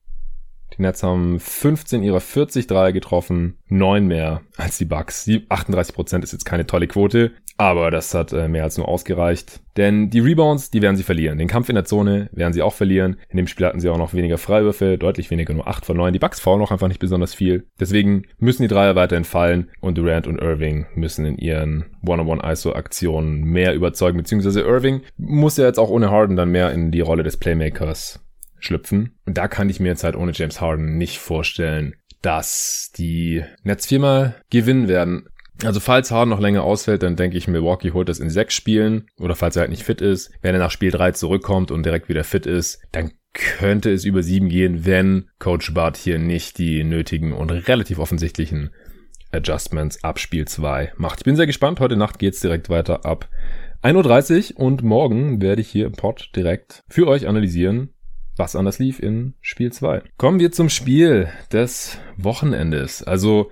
Die Nets haben 15 ihrer 40 Dreier getroffen, 9 mehr als die Bucks. Die 38% ist jetzt keine tolle Quote, aber das hat äh, mehr als nur ausgereicht. Denn die Rebounds, die werden sie verlieren. Den Kampf in der Zone werden sie auch verlieren. In dem Spiel hatten sie auch noch weniger Freiwürfe, deutlich weniger, nur 8 von 9. Die Bucks faulen auch einfach nicht besonders viel. Deswegen müssen die Dreier weiterhin fallen und Durant und Irving müssen in ihren One-on-One-ISO-Aktionen mehr überzeugen, beziehungsweise Irving muss ja jetzt auch ohne Harden dann mehr in die Rolle des Playmakers schlüpfen. Und da kann ich mir jetzt halt ohne James Harden nicht vorstellen, dass die Nets viermal gewinnen werden. Also falls Harden noch länger ausfällt, dann denke ich, Milwaukee holt das in sechs Spielen. Oder falls er halt nicht fit ist. Wenn er nach Spiel drei zurückkommt und direkt wieder fit ist, dann könnte es über sieben gehen, wenn Coach Bart hier nicht die nötigen und relativ offensichtlichen Adjustments ab Spiel zwei macht. Ich bin sehr gespannt. Heute Nacht geht's direkt weiter ab 1.30 Uhr und morgen werde ich hier im Pod direkt für euch analysieren, was anders lief in Spiel 2. Kommen wir zum Spiel des Wochenendes. Also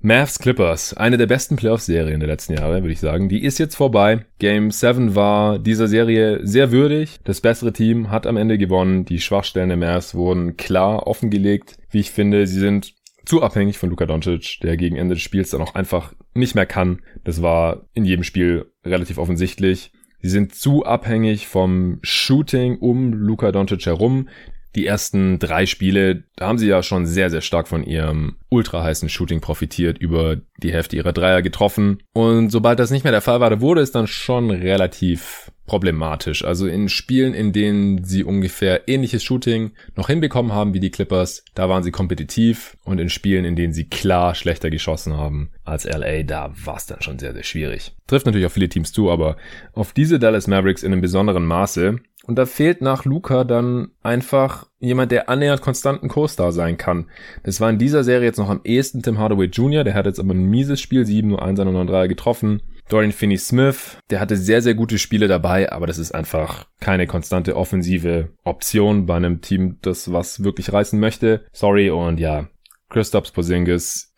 Mavs Clippers, eine der besten Playoff-Serien der letzten Jahre, würde ich sagen. Die ist jetzt vorbei. Game 7 war dieser Serie sehr würdig. Das bessere Team hat am Ende gewonnen. Die Schwachstellen der Mavs wurden klar offengelegt. Wie ich finde, sie sind zu abhängig von Luka Doncic, der gegen Ende des Spiels dann auch einfach nicht mehr kann. Das war in jedem Spiel relativ offensichtlich. Sie sind zu abhängig vom Shooting um Luka Doncic herum. Die ersten drei Spiele, haben sie ja schon sehr, sehr stark von ihrem ultra heißen Shooting profitiert, über die Hälfte ihrer Dreier getroffen. Und sobald das nicht mehr der Fall war, da wurde es dann schon relativ problematisch. Also in Spielen, in denen sie ungefähr ähnliches Shooting noch hinbekommen haben wie die Clippers, da waren sie kompetitiv und in Spielen, in denen sie klar schlechter geschossen haben als LA, da war es dann schon sehr, sehr schwierig. Trifft natürlich auch viele Teams zu, aber auf diese Dallas Mavericks in einem besonderen Maße. Und da fehlt nach Luca dann einfach jemand, der annähernd konstanten Co-Star sein kann. Das war in dieser Serie jetzt noch am ehesten Tim Hardaway Jr., der hat jetzt aber ein mieses Spiel, 7 nur 1 9 3 getroffen. Dorian Finney-Smith, der hatte sehr, sehr gute Spiele dabei, aber das ist einfach keine konstante offensive Option bei einem Team, das was wirklich reißen möchte. Sorry und ja, Christophs Porzingis,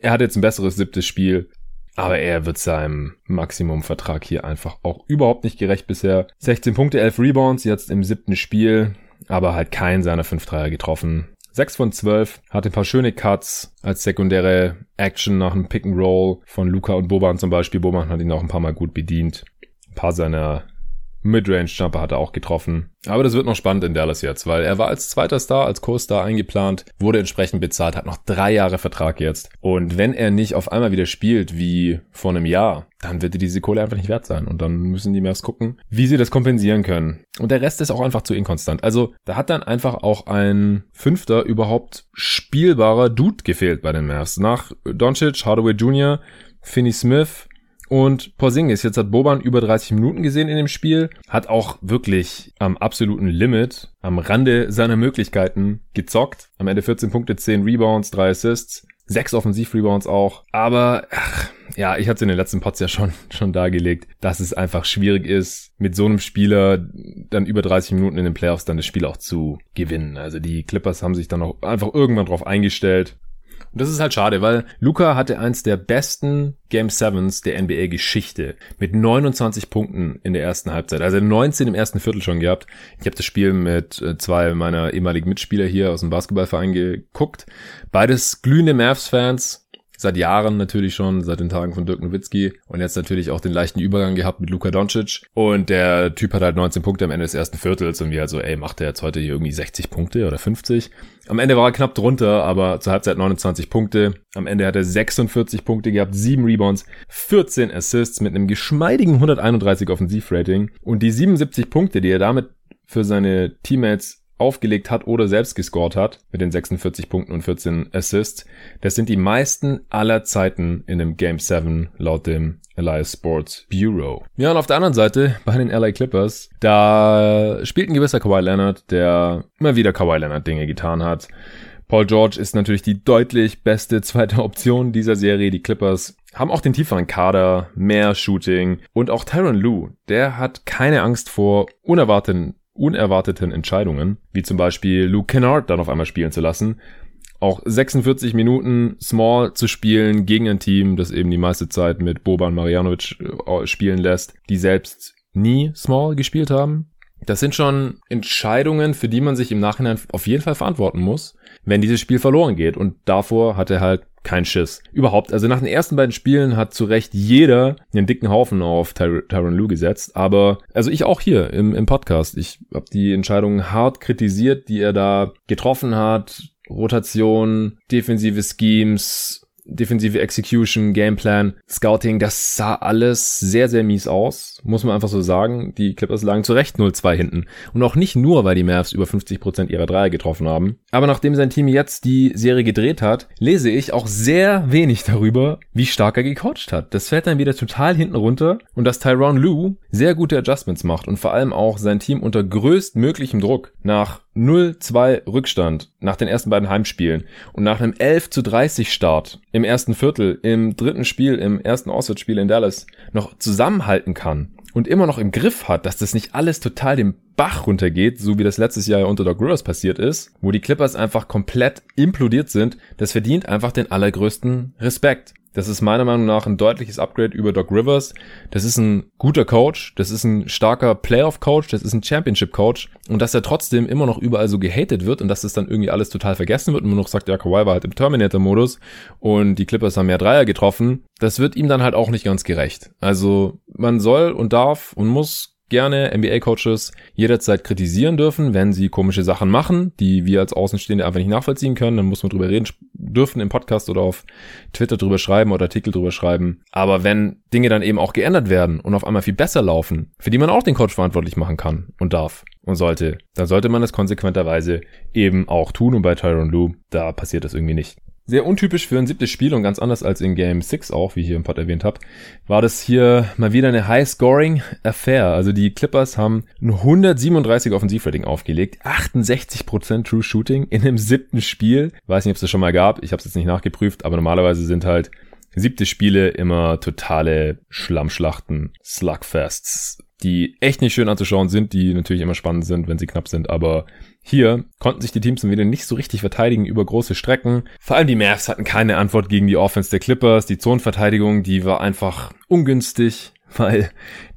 er hat jetzt ein besseres siebtes Spiel, aber er wird seinem Maximumvertrag hier einfach auch überhaupt nicht gerecht bisher. 16 Punkte, 11 Rebounds, jetzt im siebten Spiel, aber halt keinen seiner 5 Dreier getroffen. 6 von 12, hat ein paar schöne Cuts als sekundäre Action nach einem Pick and Roll von Luca und Boban zum Beispiel. Boban hat ihn auch ein paar Mal gut bedient. Ein paar seiner Midrange-Jumper hat er auch getroffen. Aber das wird noch spannend in Dallas jetzt, weil er war als zweiter Star, als Co-Star eingeplant, wurde entsprechend bezahlt, hat noch drei Jahre Vertrag jetzt. Und wenn er nicht auf einmal wieder spielt wie vor einem Jahr, dann wird diese Kohle einfach nicht wert sein. Und dann müssen die Mavs gucken, wie sie das kompensieren können. Und der Rest ist auch einfach zu inkonstant. Also da hat dann einfach auch ein Fünfter überhaupt spielbarer Dude gefehlt bei den Mavs. Nach Doncic, Hardaway Jr., Finney Smith, und Porzingis, jetzt hat Boban über 30 Minuten gesehen in dem Spiel, hat auch wirklich am absoluten Limit, am Rande seiner Möglichkeiten gezockt. Am Ende 14 Punkte, 10 Rebounds, 3 Assists, 6 Offensiv-Rebounds auch. Aber ach, ja, ich hatte es in den letzten Pots ja schon, schon dargelegt, dass es einfach schwierig ist, mit so einem Spieler dann über 30 Minuten in den Playoffs dann das Spiel auch zu gewinnen. Also die Clippers haben sich dann auch einfach irgendwann drauf eingestellt und das ist halt schade, weil Luca hatte eins der besten Game Sevens der NBA-Geschichte mit 29 Punkten in der ersten Halbzeit. Also 19 im ersten Viertel schon gehabt. Ich habe das Spiel mit äh, zwei meiner ehemaligen Mitspieler hier aus dem Basketballverein geguckt. Beides glühende Mavs-Fans seit Jahren natürlich schon, seit den Tagen von Dirk Nowitzki und jetzt natürlich auch den leichten Übergang gehabt mit Luka Doncic und der Typ hat halt 19 Punkte am Ende des ersten Viertels und wir halt so, ey, macht der jetzt heute hier irgendwie 60 Punkte oder 50? Am Ende war er knapp drunter, aber zur Halbzeit 29 Punkte. Am Ende hat er 46 Punkte gehabt, 7 Rebounds, 14 Assists mit einem geschmeidigen 131 Offensivrating und die 77 Punkte, die er damit für seine Teammates aufgelegt hat oder selbst gescored hat mit den 46 Punkten und 14 Assists. Das sind die meisten aller Zeiten in einem Game 7 laut dem Elias Sports Bureau. Ja, und auf der anderen Seite bei den LA Clippers, da spielt ein gewisser Kawhi Leonard, der immer wieder Kawhi Leonard Dinge getan hat. Paul George ist natürlich die deutlich beste zweite Option dieser Serie. Die Clippers haben auch den tieferen Kader, mehr Shooting und auch Tyron Lue, der hat keine Angst vor unerwarteten, unerwarteten Entscheidungen, wie zum Beispiel Luke Kennard dann auf einmal spielen zu lassen. Auch 46 Minuten Small zu spielen gegen ein Team, das eben die meiste Zeit mit Boban Marjanovic äh, spielen lässt, die selbst nie Small gespielt haben. Das sind schon Entscheidungen, für die man sich im Nachhinein auf jeden Fall verantworten muss, wenn dieses Spiel verloren geht. Und davor hat er halt kein Schiss. Überhaupt. Also nach den ersten beiden Spielen hat zu Recht jeder einen dicken Haufen auf Ty Tyron Lue gesetzt. Aber, also ich auch hier im, im Podcast. Ich habe die Entscheidungen hart kritisiert, die er da getroffen hat. Rotation, defensive Schemes, defensive Execution, Gameplan, Scouting, das sah alles sehr, sehr mies aus, muss man einfach so sagen. Die Clippers lagen zu Recht 0-2 hinten. Und auch nicht nur, weil die Mavs über 50% ihrer Dreier getroffen haben. Aber nachdem sein Team jetzt die Serie gedreht hat, lese ich auch sehr wenig darüber, wie stark er gecoacht hat. Das fällt dann wieder total hinten runter und dass Tyron Lue sehr gute Adjustments macht und vor allem auch sein Team unter größtmöglichem Druck nach 0-2 Rückstand nach den ersten beiden Heimspielen und nach einem 11 zu 30 Start im ersten Viertel, im dritten Spiel, im ersten Auswärtsspiel in Dallas noch zusammenhalten kann und immer noch im Griff hat, dass das nicht alles total den Bach runtergeht, so wie das letztes Jahr unter Doc Rivers passiert ist, wo die Clippers einfach komplett implodiert sind, das verdient einfach den allergrößten Respekt. Das ist meiner Meinung nach ein deutliches Upgrade über Doc Rivers. Das ist ein guter Coach, das ist ein starker Playoff-Coach, das ist ein Championship-Coach. Und dass er trotzdem immer noch überall so gehatet wird und dass das dann irgendwie alles total vergessen wird und man noch sagt, ja, Kawhi war halt im Terminator-Modus und die Clippers haben mehr Dreier getroffen, das wird ihm dann halt auch nicht ganz gerecht. Also man soll und darf und muss gerne NBA-Coaches jederzeit kritisieren dürfen, wenn sie komische Sachen machen, die wir als Außenstehende einfach nicht nachvollziehen können. Dann muss man drüber reden dürfen im Podcast oder auf Twitter drüber schreiben oder Artikel drüber schreiben. Aber wenn Dinge dann eben auch geändert werden und auf einmal viel besser laufen, für die man auch den Coach verantwortlich machen kann und darf und sollte, dann sollte man das konsequenterweise eben auch tun. Und bei Tyron Lue, da passiert das irgendwie nicht. Sehr untypisch für ein siebtes Spiel und ganz anders als in Game 6 auch, wie ich hier im Pod erwähnt habe, war das hier mal wieder eine High-Scoring-Affair. Also die Clippers haben ein 137 Offensivrating aufgelegt, 68% True Shooting in einem siebten Spiel. Weiß nicht, ob es das schon mal gab, ich habe es jetzt nicht nachgeprüft, aber normalerweise sind halt siebte Spiele immer totale Schlammschlachten, Slugfests, die echt nicht schön anzuschauen sind, die natürlich immer spannend sind, wenn sie knapp sind, aber hier konnten sich die Teams dann wieder nicht so richtig verteidigen über große Strecken. Vor allem die Mavs hatten keine Antwort gegen die Offense der Clippers. Die Zonenverteidigung, die war einfach ungünstig, weil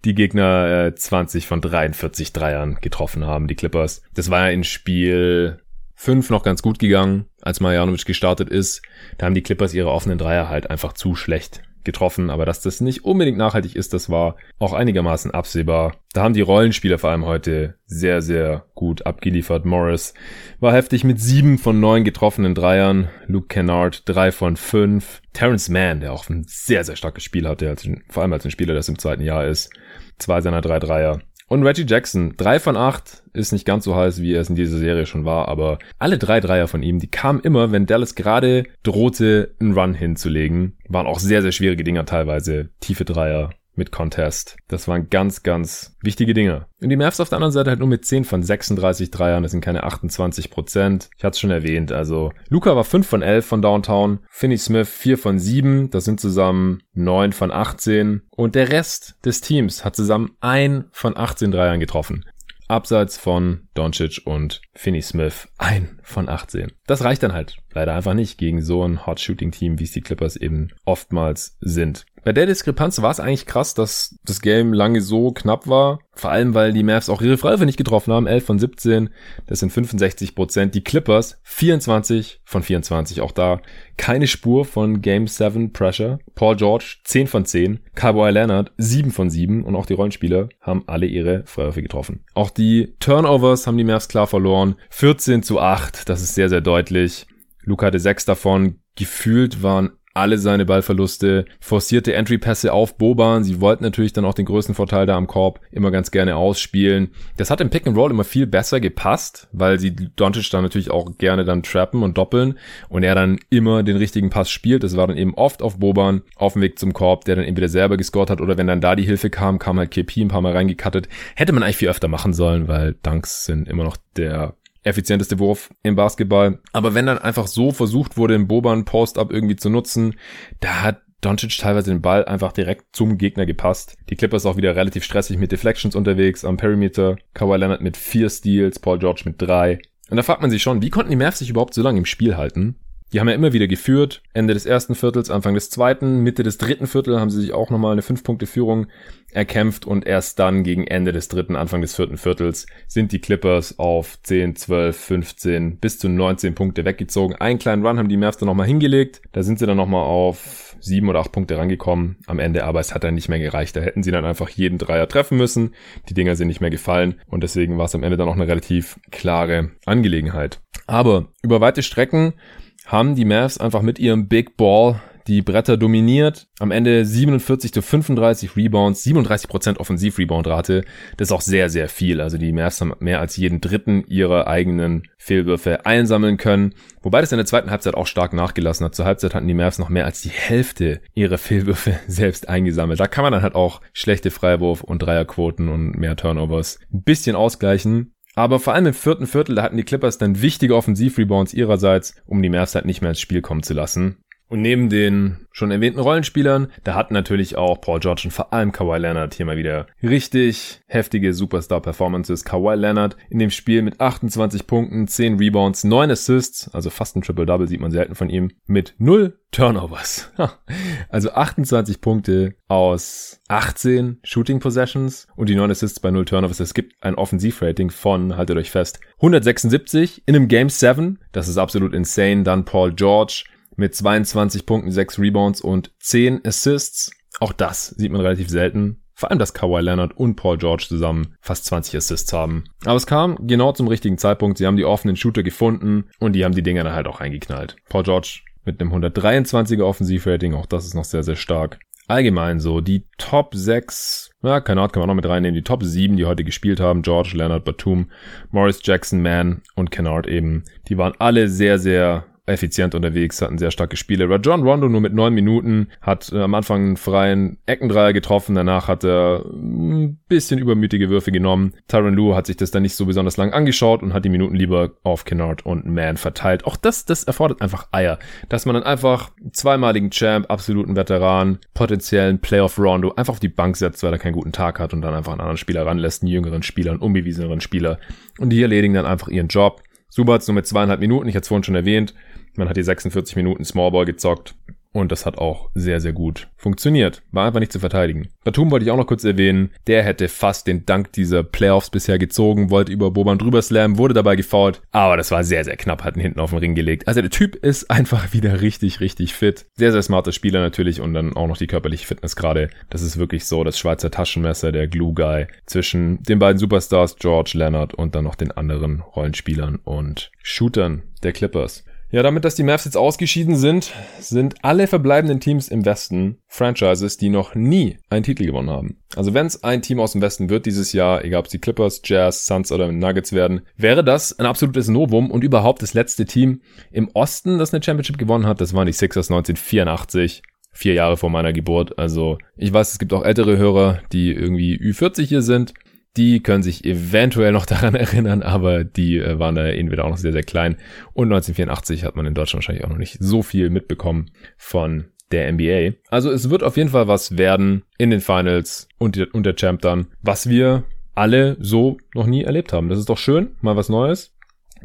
die Gegner äh, 20 von 43 Dreiern getroffen haben, die Clippers. Das war ja in Spiel 5 noch ganz gut gegangen, als Marjanovic gestartet ist. Da haben die Clippers ihre offenen Dreier halt einfach zu schlecht getroffen, aber dass das nicht unbedingt nachhaltig ist, das war auch einigermaßen absehbar. Da haben die Rollenspieler vor allem heute sehr, sehr gut abgeliefert. Morris war heftig mit sieben von neun getroffenen Dreiern. Luke Kennard drei von fünf. Terrence Mann, der auch ein sehr, sehr starkes Spiel hatte, vor allem als ein Spieler, der im zweiten Jahr ist. Zwei seiner drei Dreier. Und Reggie Jackson, drei von acht, ist nicht ganz so heiß, wie er es in dieser Serie schon war, aber alle drei Dreier von ihm, die kamen immer, wenn Dallas gerade drohte, einen Run hinzulegen. Waren auch sehr, sehr schwierige Dinger teilweise. Tiefe Dreier mit Contest. Das waren ganz, ganz wichtige Dinge. Und die Mavs auf der anderen Seite halt nur mit 10 von 36 Dreiern, das sind keine 28 Prozent. Ich hatte es schon erwähnt, also Luca war 5 von 11 von Downtown, Finney Smith 4 von 7, das sind zusammen 9 von 18 und der Rest des Teams hat zusammen 1 von 18 Dreiern getroffen. Abseits von Doncic und Finney Smith ein von 18. Das reicht dann halt leider einfach nicht gegen so ein Hot-Shooting-Team, wie es die Clippers eben oftmals sind. Bei der Diskrepanz war es eigentlich krass, dass das Game lange so knapp war. Vor allem, weil die Mavs auch ihre Freiwürfe nicht getroffen haben. 11 von 17, das sind 65 Prozent. Die Clippers 24 von 24. Auch da keine Spur von Game 7 Pressure. Paul George 10 von 10. Kawhi Leonard 7 von 7. Und auch die Rollenspieler haben alle ihre Freiwürfe getroffen. Auch die Turnovers haben die Mavs klar verloren. 14 zu 8, das ist sehr, sehr deutlich. Luca hatte 6 davon. Gefühlt waren alle seine Ballverluste, forcierte Entry-Pässe auf Boban. Sie wollten natürlich dann auch den größten Vorteil da am Korb immer ganz gerne ausspielen. Das hat im Pick and Roll immer viel besser gepasst, weil sie Doncic dann natürlich auch gerne dann trappen und doppeln und er dann immer den richtigen Pass spielt. Das war dann eben oft auf Boban auf dem Weg zum Korb, der dann entweder selber gescored hat oder wenn dann da die Hilfe kam, kam halt KP ein paar Mal reingekattet. Hätte man eigentlich viel öfter machen sollen, weil Dunks sind immer noch der effizienteste Wurf im Basketball. Aber wenn dann einfach so versucht wurde, den Boban Post-Up irgendwie zu nutzen, da hat Doncic teilweise den Ball einfach direkt zum Gegner gepasst. Die Clippers auch wieder relativ stressig mit Deflections unterwegs am Perimeter. Kawhi Leonard mit vier Steals, Paul George mit drei. Und da fragt man sich schon, wie konnten die Mavs sich überhaupt so lange im Spiel halten? Die haben ja immer wieder geführt. Ende des ersten Viertels, Anfang des zweiten, Mitte des dritten Viertels haben sie sich auch nochmal eine 5-Punkte-Führung erkämpft und erst dann gegen Ende des dritten, Anfang des vierten Viertels sind die Clippers auf 10, 12, 15 bis zu 19 Punkte weggezogen. Einen kleinen Run haben die Mavs dann nochmal hingelegt. Da sind sie dann nochmal auf sieben oder acht Punkte rangekommen am Ende, aber es hat dann nicht mehr gereicht. Da hätten sie dann einfach jeden Dreier treffen müssen. Die Dinger sind nicht mehr gefallen und deswegen war es am Ende dann auch eine relativ klare Angelegenheit. Aber über weite Strecken haben die Mavs einfach mit ihrem Big Ball die Bretter dominiert. Am Ende 47 zu 35 Rebounds, 37% Offensiv-Rebound-Rate. Das ist auch sehr, sehr viel. Also die Mavs haben mehr als jeden dritten ihrer eigenen Fehlwürfe einsammeln können. Wobei das in der zweiten Halbzeit auch stark nachgelassen hat. Zur Halbzeit hatten die Mavs noch mehr als die Hälfte ihrer Fehlwürfe selbst eingesammelt. Da kann man dann halt auch schlechte Freiwurf- und Dreierquoten und mehr Turnovers ein bisschen ausgleichen. Aber vor allem im vierten Viertel, da hatten die Clippers dann wichtige Offensivrebounds ihrerseits, um die Mavs halt nicht mehr ins Spiel kommen zu lassen. Und neben den schon erwähnten Rollenspielern, da hat natürlich auch Paul George und vor allem Kawhi Leonard hier mal wieder richtig heftige Superstar-Performances. Kawhi Leonard in dem Spiel mit 28 Punkten, 10 Rebounds, 9 Assists, also fast ein Triple-Double sieht man selten von ihm, mit 0 Turnovers. also 28 Punkte aus 18 Shooting Possessions und die 9 Assists bei 0 Turnovers. Es gibt ein Offensivrating von, haltet euch fest, 176 in einem Game 7. Das ist absolut insane. Dann Paul George mit 22 Punkten, 6 Rebounds und 10 Assists. Auch das sieht man relativ selten. Vor allem, dass Kawhi Leonard und Paul George zusammen fast 20 Assists haben. Aber es kam genau zum richtigen Zeitpunkt. Sie haben die offenen Shooter gefunden und die haben die Dinger dann halt auch eingeknallt. Paul George mit einem 123er Offensivrating, auch das ist noch sehr, sehr stark. Allgemein so, die Top 6, ja, Ahnung, kann man noch mit reinnehmen, die Top 7, die heute gespielt haben, George, Leonard, Batum, Morris Jackson, Mann und Kennard eben, die waren alle sehr, sehr effizient unterwegs, hatten sehr starke Spiele. Rajon Rondo nur mit neun Minuten, hat äh, am Anfang einen freien Eckendreier getroffen, danach hat er ein bisschen übermütige Würfe genommen. Tyron Lue hat sich das dann nicht so besonders lang angeschaut und hat die Minuten lieber auf Kennard und Man verteilt. Auch das, das erfordert einfach Eier, dass man dann einfach zweimaligen Champ, absoluten Veteran, potenziellen Playoff Rondo einfach auf die Bank setzt, weil er keinen guten Tag hat und dann einfach einen anderen Spieler ranlässt, einen jüngeren Spieler, einen unbewieseneren Spieler und die erledigen dann einfach ihren Job. Subats nur mit zweieinhalb Minuten, ich hatte es vorhin schon erwähnt. Man hat die 46 Minuten Smallball gezockt. Und das hat auch sehr, sehr gut funktioniert. War einfach nicht zu verteidigen. Batum wollte ich auch noch kurz erwähnen. Der hätte fast den Dank dieser Playoffs bisher gezogen, wollte über Boban drüber slammen, wurde dabei gefault. Aber das war sehr, sehr knapp, hat ihn hinten auf den Ring gelegt. Also der Typ ist einfach wieder richtig, richtig fit. Sehr, sehr smarter Spieler natürlich und dann auch noch die körperliche Fitness gerade. Das ist wirklich so das Schweizer Taschenmesser, der Glue Guy zwischen den beiden Superstars George Leonard und dann noch den anderen Rollenspielern und Shootern der Clippers. Ja, damit, dass die Mavs jetzt ausgeschieden sind, sind alle verbleibenden Teams im Westen Franchises, die noch nie einen Titel gewonnen haben. Also wenn es ein Team aus dem Westen wird dieses Jahr, egal ob es die Clippers, Jazz, Suns oder Nuggets werden, wäre das ein absolutes Novum und überhaupt das letzte Team im Osten, das eine Championship gewonnen hat. Das waren die Sixers 1984 vier Jahre vor meiner Geburt. Also ich weiß, es gibt auch ältere Hörer, die irgendwie Ü40 hier sind die können sich eventuell noch daran erinnern, aber die äh, waren da entweder auch noch sehr, sehr klein. Und 1984 hat man in Deutschland wahrscheinlich auch noch nicht so viel mitbekommen von der NBA. Also es wird auf jeden Fall was werden in den Finals und, und der Champ dann, was wir alle so noch nie erlebt haben. Das ist doch schön, mal was Neues.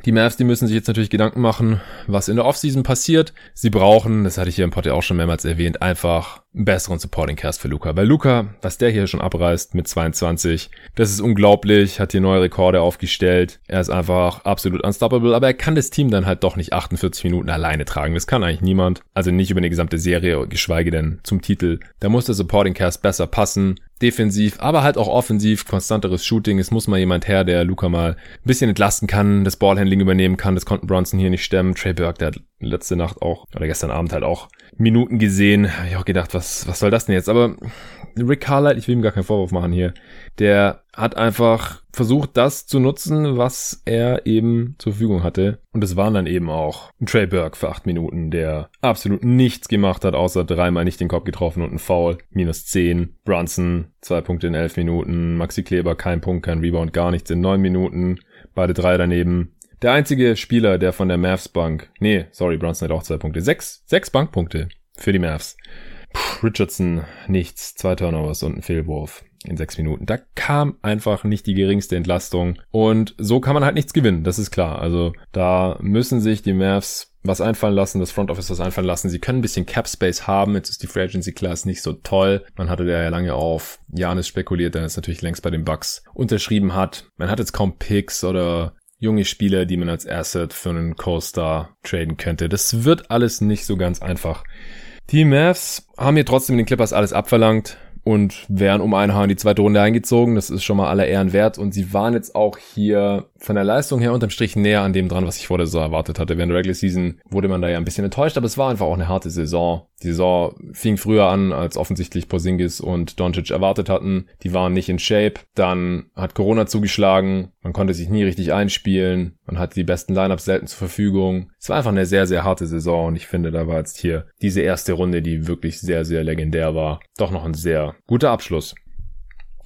Die Mavs, die müssen sich jetzt natürlich Gedanken machen, was in der Offseason passiert. Sie brauchen, das hatte ich hier im Pod ja auch schon mehrmals erwähnt, einfach einen besseren Supporting Cast für Luca. Weil Luca, was der hier schon abreißt mit 22, das ist unglaublich, hat hier neue Rekorde aufgestellt. Er ist einfach absolut unstoppable, aber er kann das Team dann halt doch nicht 48 Minuten alleine tragen. Das kann eigentlich niemand. Also nicht über eine gesamte Serie, geschweige denn zum Titel. Da muss der Supporting Cast besser passen defensiv, aber halt auch offensiv, konstanteres Shooting. Es muss mal jemand her, der Luca mal ein bisschen entlasten kann, das Ballhandling übernehmen kann. Das konnten Bronson hier nicht stemmen. Trey Burke, der hat letzte Nacht auch, oder gestern Abend halt auch Minuten gesehen. Hab ich auch gedacht, was, was soll das denn jetzt? Aber Rick Carlisle, ich will ihm gar keinen Vorwurf machen hier, der hat einfach versucht, das zu nutzen, was er eben zur Verfügung hatte. Und es waren dann eben auch Trey Burke für acht Minuten, der absolut nichts gemacht hat, außer dreimal nicht den Kopf getroffen und ein Foul. Minus zehn. Brunson, zwei Punkte in elf Minuten. Maxi Kleber, kein Punkt, kein Rebound, gar nichts in neun Minuten. Beide drei daneben. Der einzige Spieler, der von der Mavs Bank, nee, sorry, Brunson hat auch zwei Punkte. Sechs, sechs Bankpunkte für die Mavs. Puh, Richardson, nichts, zwei Turnovers und ein Fehlwurf in sechs Minuten. Da kam einfach nicht die geringste Entlastung. Und so kann man halt nichts gewinnen, das ist klar. Also da müssen sich die Mavs was einfallen lassen, das Front Office was einfallen lassen. Sie können ein bisschen Cap Space haben. Jetzt ist die Free Agency Class nicht so toll. Man hatte da ja lange auf Janis spekuliert, der jetzt natürlich längst bei den Bucks unterschrieben hat. Man hat jetzt kaum Picks oder junge Spieler, die man als Asset für einen Co-Star traden könnte. Das wird alles nicht so ganz einfach. Die Mavs haben hier trotzdem den Clippers alles abverlangt und wären um ein Haar in die zweite Runde eingezogen. Das ist schon mal aller Ehren wert. Und sie waren jetzt auch hier von der Leistung her unterm Strich näher an dem dran, was ich vor der Saison erwartet hatte. Während der Regular Season wurde man da ja ein bisschen enttäuscht, aber es war einfach auch eine harte Saison. Die Saison fing früher an, als offensichtlich Porzingis und Doncic erwartet hatten. Die waren nicht in Shape. Dann hat Corona zugeschlagen. Man konnte sich nie richtig einspielen. Man hatte die besten Lineups selten zur Verfügung. Es war einfach eine sehr, sehr harte Saison und ich finde, da war jetzt hier diese erste Runde, die wirklich sehr, sehr legendär war, doch noch ein sehr guter Abschluss.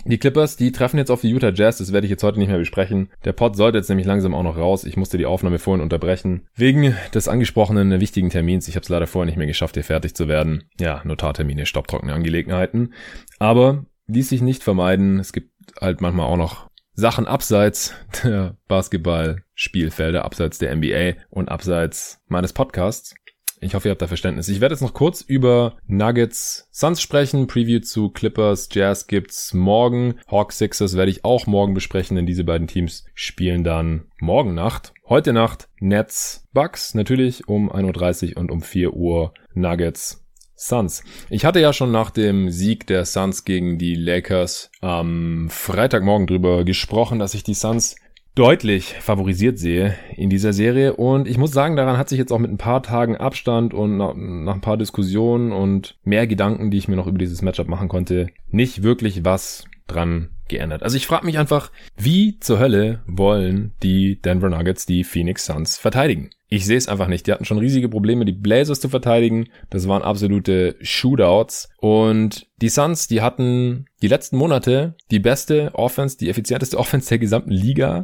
Die Clippers, die treffen jetzt auf die Utah Jazz, das werde ich jetzt heute nicht mehr besprechen. Der Pod sollte jetzt nämlich langsam auch noch raus. Ich musste die Aufnahme vorhin unterbrechen. Wegen des angesprochenen wichtigen Termins. Ich habe es leider vorher nicht mehr geschafft, hier fertig zu werden. Ja, Notartermine, staubtrockene Angelegenheiten. Aber ließ sich nicht vermeiden. Es gibt halt manchmal auch noch Sachen abseits der Basketballspielfelder, abseits der NBA und abseits meines Podcasts. Ich hoffe, ihr habt da Verständnis. Ich werde jetzt noch kurz über Nuggets Suns sprechen. Preview zu Clippers Jazz gibt's morgen. Hawks Sixers werde ich auch morgen besprechen, denn diese beiden Teams spielen dann morgen Nacht. Heute Nacht Nets Bucks natürlich um 1.30 Uhr und um 4 Uhr Nuggets Suns. Ich hatte ja schon nach dem Sieg der Suns gegen die Lakers am Freitagmorgen drüber gesprochen, dass ich die Suns deutlich favorisiert sehe in dieser Serie. Und ich muss sagen, daran hat sich jetzt auch mit ein paar Tagen Abstand und nach, nach, ein paar Diskussionen und mehr Gedanken, die ich mir noch über dieses Matchup machen konnte, nicht wirklich was dran geändert. Also ich frage mich einfach, wie zur Hölle wollen die Denver Nuggets die Phoenix Suns verteidigen? Ich sehe es einfach nicht. Die hatten schon riesige Probleme, die Blazers zu verteidigen. Das waren absolute Shootouts. Und die Suns, die hatten die letzten Monate die beste Offense, die effizienteste Offense der gesamten Liga.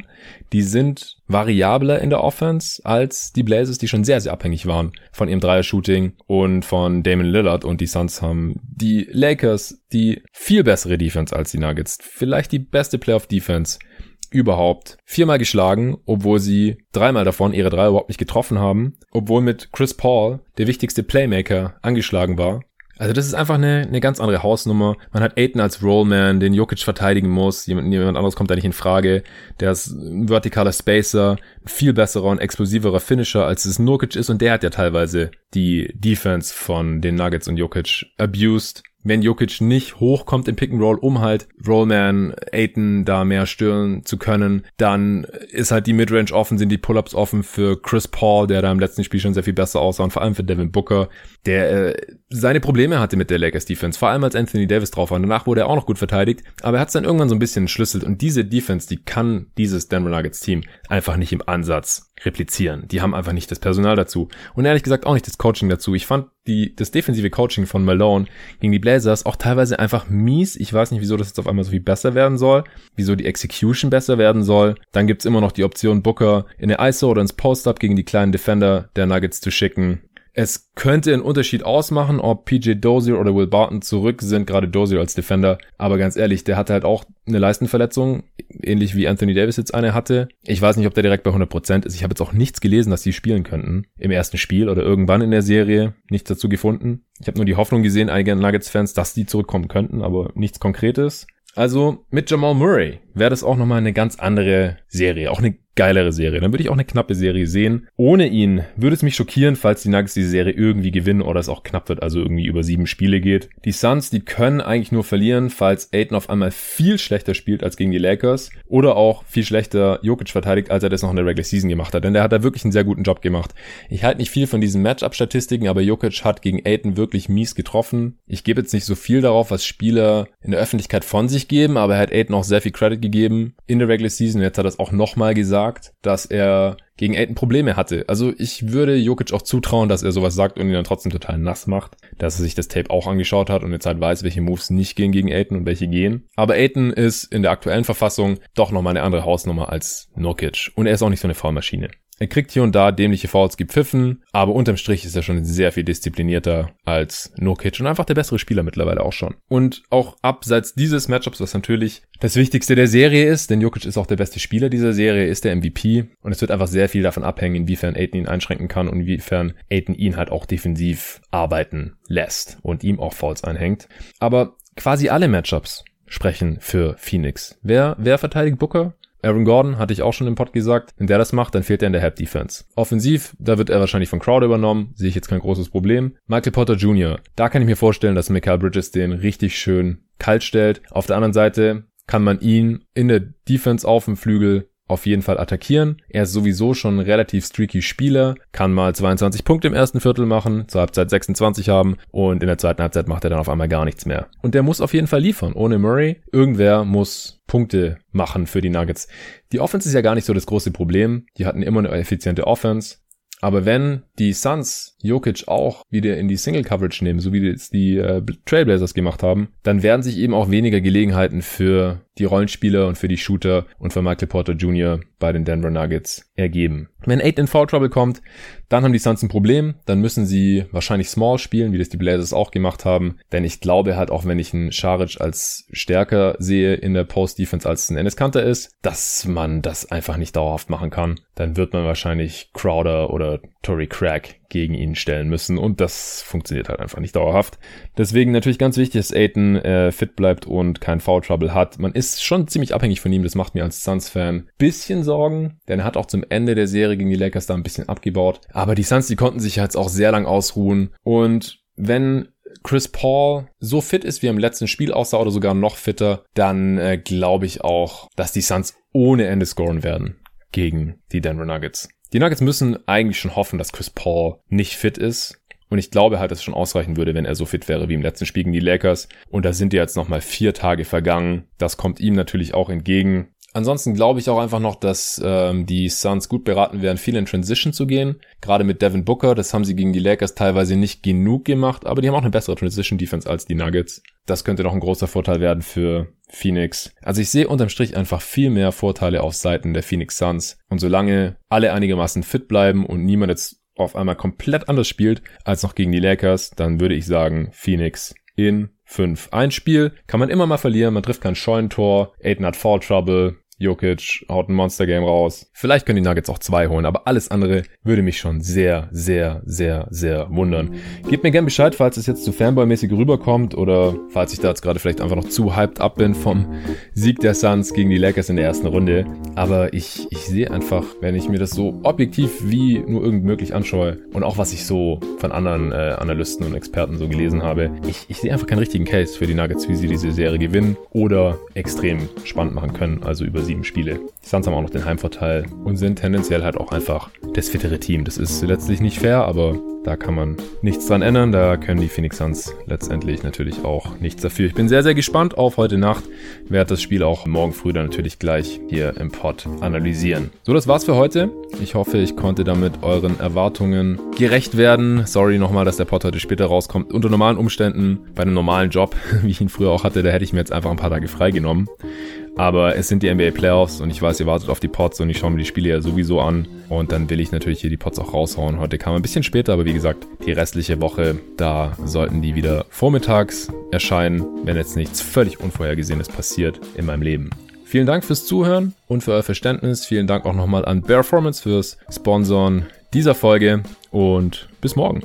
Die sind variabler in der Offense als die Blazers, die schon sehr, sehr abhängig waren von ihrem Dreier-Shooting und von Damon Lillard. Und die Suns haben die Lakers die viel bessere Defense als die Nuggets. Vielleicht die beste Playoff-Defense überhaupt viermal geschlagen, obwohl sie dreimal davon ihre drei überhaupt nicht getroffen haben, obwohl mit Chris Paul der wichtigste Playmaker angeschlagen war. Also das ist einfach eine, eine ganz andere Hausnummer. Man hat Aiden als Rollman, den Jokic verteidigen muss. Jemand, jemand anderes kommt da nicht in Frage. Der ist ein vertikaler Spacer, viel besserer und explosiverer Finisher, als es Nurkic ist. Und der hat ja teilweise die Defense von den Nuggets und Jokic abused wenn Jokic nicht hochkommt im Pick and Roll, um halt Rollman, Aiton da mehr stören zu können, dann ist halt die Midrange offen, sind die Pull-ups offen für Chris Paul, der da im letzten Spiel schon sehr viel besser aussah und vor allem für Devin Booker, der äh, seine Probleme hatte mit der Lakers Defense, vor allem als Anthony Davis drauf war. Danach wurde er auch noch gut verteidigt, aber er hat es dann irgendwann so ein bisschen entschlüsselt und diese Defense, die kann dieses Denver Nuggets Team einfach nicht im Ansatz replizieren. Die haben einfach nicht das Personal dazu und ehrlich gesagt auch nicht das Coaching dazu. Ich fand die das defensive Coaching von Malone gegen die Blazers auch teilweise einfach mies. Ich weiß nicht, wieso das jetzt auf einmal so viel besser werden soll, wieso die Execution besser werden soll. Dann gibt's immer noch die Option Booker in der ISO oder ins Post-up gegen die kleinen Defender der Nuggets zu schicken. Es könnte einen Unterschied ausmachen, ob PJ Dozier oder Will Barton zurück sind, gerade Dozier als Defender. Aber ganz ehrlich, der hatte halt auch eine Leistenverletzung, ähnlich wie Anthony Davis jetzt eine hatte. Ich weiß nicht, ob der direkt bei 100% ist. Ich habe jetzt auch nichts gelesen, dass die spielen könnten im ersten Spiel oder irgendwann in der Serie. Nichts dazu gefunden. Ich habe nur die Hoffnung gesehen, einige Nuggets-Fans, dass die zurückkommen könnten, aber nichts Konkretes. Also mit Jamal Murray wäre das auch nochmal eine ganz andere Serie. Auch eine geilere Serie. Dann würde ich auch eine knappe Serie sehen. Ohne ihn würde es mich schockieren, falls die Nuggets diese Serie irgendwie gewinnen oder es auch knapp wird, also irgendwie über sieben Spiele geht. Die Suns, die können eigentlich nur verlieren, falls Aiden auf einmal viel schlechter spielt als gegen die Lakers oder auch viel schlechter Jokic verteidigt, als er das noch in der Regular Season gemacht hat. Denn der hat da wirklich einen sehr guten Job gemacht. Ich halte nicht viel von diesen Matchup-Statistiken, aber Jokic hat gegen Aiden wirklich mies getroffen. Ich gebe jetzt nicht so viel darauf, was Spieler in der Öffentlichkeit von sich geben, aber er hat Aiden auch sehr viel Credit gegeben in der Regular Season. Jetzt hat er es auch nochmal gesagt, dass er gegen Aiden Probleme hatte. Also ich würde Jokic auch zutrauen, dass er sowas sagt und ihn dann trotzdem total nass macht, dass er sich das Tape auch angeschaut hat und jetzt halt weiß, welche Moves nicht gehen gegen Aiden und welche gehen. Aber Aiden ist in der aktuellen Verfassung doch nochmal eine andere Hausnummer als Nokic und er ist auch nicht so eine Foulmaschine. Er kriegt hier und da dämliche Fouls gepfiffen, aber unterm Strich ist er schon sehr viel disziplinierter als Nokic und einfach der bessere Spieler mittlerweile auch schon. Und auch abseits dieses Matchups, was natürlich das Wichtigste der Serie ist, denn Jokic ist auch der beste Spieler dieser Serie, ist der MVP und es wird einfach sehr viel davon abhängen, inwiefern Aiden ihn einschränken kann und inwiefern Aiden ihn halt auch defensiv arbeiten lässt und ihm auch Fouls einhängt. Aber quasi alle Matchups sprechen für Phoenix. Wer, wer verteidigt Booker? Aaron Gordon, hatte ich auch schon im Pod gesagt, wenn der das macht, dann fehlt er in der Help Defense. Offensiv, da wird er wahrscheinlich von Crowder übernommen, sehe ich jetzt kein großes Problem. Michael Potter Jr., da kann ich mir vorstellen, dass Michael Bridges den richtig schön kalt stellt. Auf der anderen Seite kann man ihn in der Defense auf dem Flügel auf jeden Fall attackieren. Er ist sowieso schon ein relativ streaky Spieler, kann mal 22 Punkte im ersten Viertel machen, zur Halbzeit 26 haben und in der zweiten Halbzeit macht er dann auf einmal gar nichts mehr. Und der muss auf jeden Fall liefern. Ohne Murray, irgendwer muss Punkte machen für die Nuggets. Die Offense ist ja gar nicht so das große Problem. Die hatten immer eine effiziente Offense. Aber wenn die Suns Jokic auch wieder in die Single Coverage nehmen, so wie es die äh, Trailblazers gemacht haben, dann werden sich eben auch weniger Gelegenheiten für die Rollenspieler und für die Shooter und für Michael Porter Jr. bei den Denver Nuggets ergeben. Wenn Aiden in Foul Trouble kommt, dann haben die Suns ein Problem. Dann müssen sie wahrscheinlich Small spielen, wie das die Blazers auch gemacht haben. Denn ich glaube halt auch, wenn ich einen Scharic als stärker sehe in der Post-Defense als ein Ennis Kanter ist, dass man das einfach nicht dauerhaft machen kann. Dann wird man wahrscheinlich Crowder oder Tory Craig gegen ihn stellen müssen und das funktioniert halt einfach nicht dauerhaft. Deswegen natürlich ganz wichtig, dass Aiden äh, fit bleibt und kein Foul Trouble hat. Man ist schon ziemlich abhängig von ihm, das macht mir als Suns-Fan bisschen Sorgen, denn er hat auch zum Ende der Serie gegen die Lakers da ein bisschen abgebaut. Aber die Suns, die konnten sich jetzt auch sehr lang ausruhen und wenn Chris Paul so fit ist, wie er im letzten Spiel aussah oder sogar noch fitter, dann äh, glaube ich auch, dass die Suns ohne Ende scoren werden gegen die Denver Nuggets. Die Nuggets müssen eigentlich schon hoffen, dass Chris Paul nicht fit ist. Und ich glaube halt, dass es schon ausreichen würde, wenn er so fit wäre wie im letzten Spiel gegen die Lakers. Und da sind jetzt nochmal vier Tage vergangen. Das kommt ihm natürlich auch entgegen. Ansonsten glaube ich auch einfach noch, dass ähm, die Suns gut beraten wären, viel in Transition zu gehen. Gerade mit Devin Booker, das haben sie gegen die Lakers teilweise nicht genug gemacht, aber die haben auch eine bessere Transition Defense als die Nuggets. Das könnte noch ein großer Vorteil werden für Phoenix. Also ich sehe unterm Strich einfach viel mehr Vorteile auf Seiten der Phoenix Suns. Und solange alle einigermaßen fit bleiben und niemand jetzt auf einmal komplett anders spielt als noch gegen die Lakers, dann würde ich sagen Phoenix in 5. Ein Spiel kann man immer mal verlieren, man trifft kein Scheunentor, Aiden hat Fall Trouble, Jokic haut ein Monster-Game raus. Vielleicht können die Nuggets auch zwei holen, aber alles andere würde mich schon sehr, sehr, sehr, sehr wundern. Gebt mir gern Bescheid, falls es jetzt zu Fanboy-mäßig rüberkommt oder falls ich da jetzt gerade vielleicht einfach noch zu hyped up bin vom Sieg der Suns gegen die Lakers in der ersten Runde. Aber ich, ich sehe einfach, wenn ich mir das so objektiv wie nur irgend möglich anschaue und auch was ich so von anderen äh, Analysten und Experten so gelesen habe, ich, ich sehe einfach keinen richtigen Case für die Nuggets, wie sie diese Serie gewinnen oder extrem spannend machen können, also über sie sieben Spiele. Die Suns haben auch noch den Heimvorteil und sind tendenziell halt auch einfach das fittere Team. Das ist letztlich nicht fair, aber da kann man nichts dran ändern. Da können die Phoenix Suns letztendlich natürlich auch nichts dafür. Ich bin sehr, sehr gespannt auf heute Nacht. Werde das Spiel auch morgen früh dann natürlich gleich hier im Pod analysieren. So, das war's für heute. Ich hoffe, ich konnte damit euren Erwartungen gerecht werden. Sorry nochmal, dass der Pod heute später rauskommt. Unter normalen Umständen, bei einem normalen Job, wie ich ihn früher auch hatte, da hätte ich mir jetzt einfach ein paar Tage freigenommen. Aber es sind die NBA Playoffs und ich weiß, ihr wartet auf die Pots und ich schaue mir die Spiele ja sowieso an. Und dann will ich natürlich hier die Pots auch raushauen. Heute kam ein bisschen später, aber wie gesagt, die restliche Woche, da sollten die wieder vormittags erscheinen, wenn jetzt nichts völlig Unvorhergesehenes passiert in meinem Leben. Vielen Dank fürs Zuhören und für euer Verständnis. Vielen Dank auch nochmal an Performance fürs Sponsoren dieser Folge und bis morgen.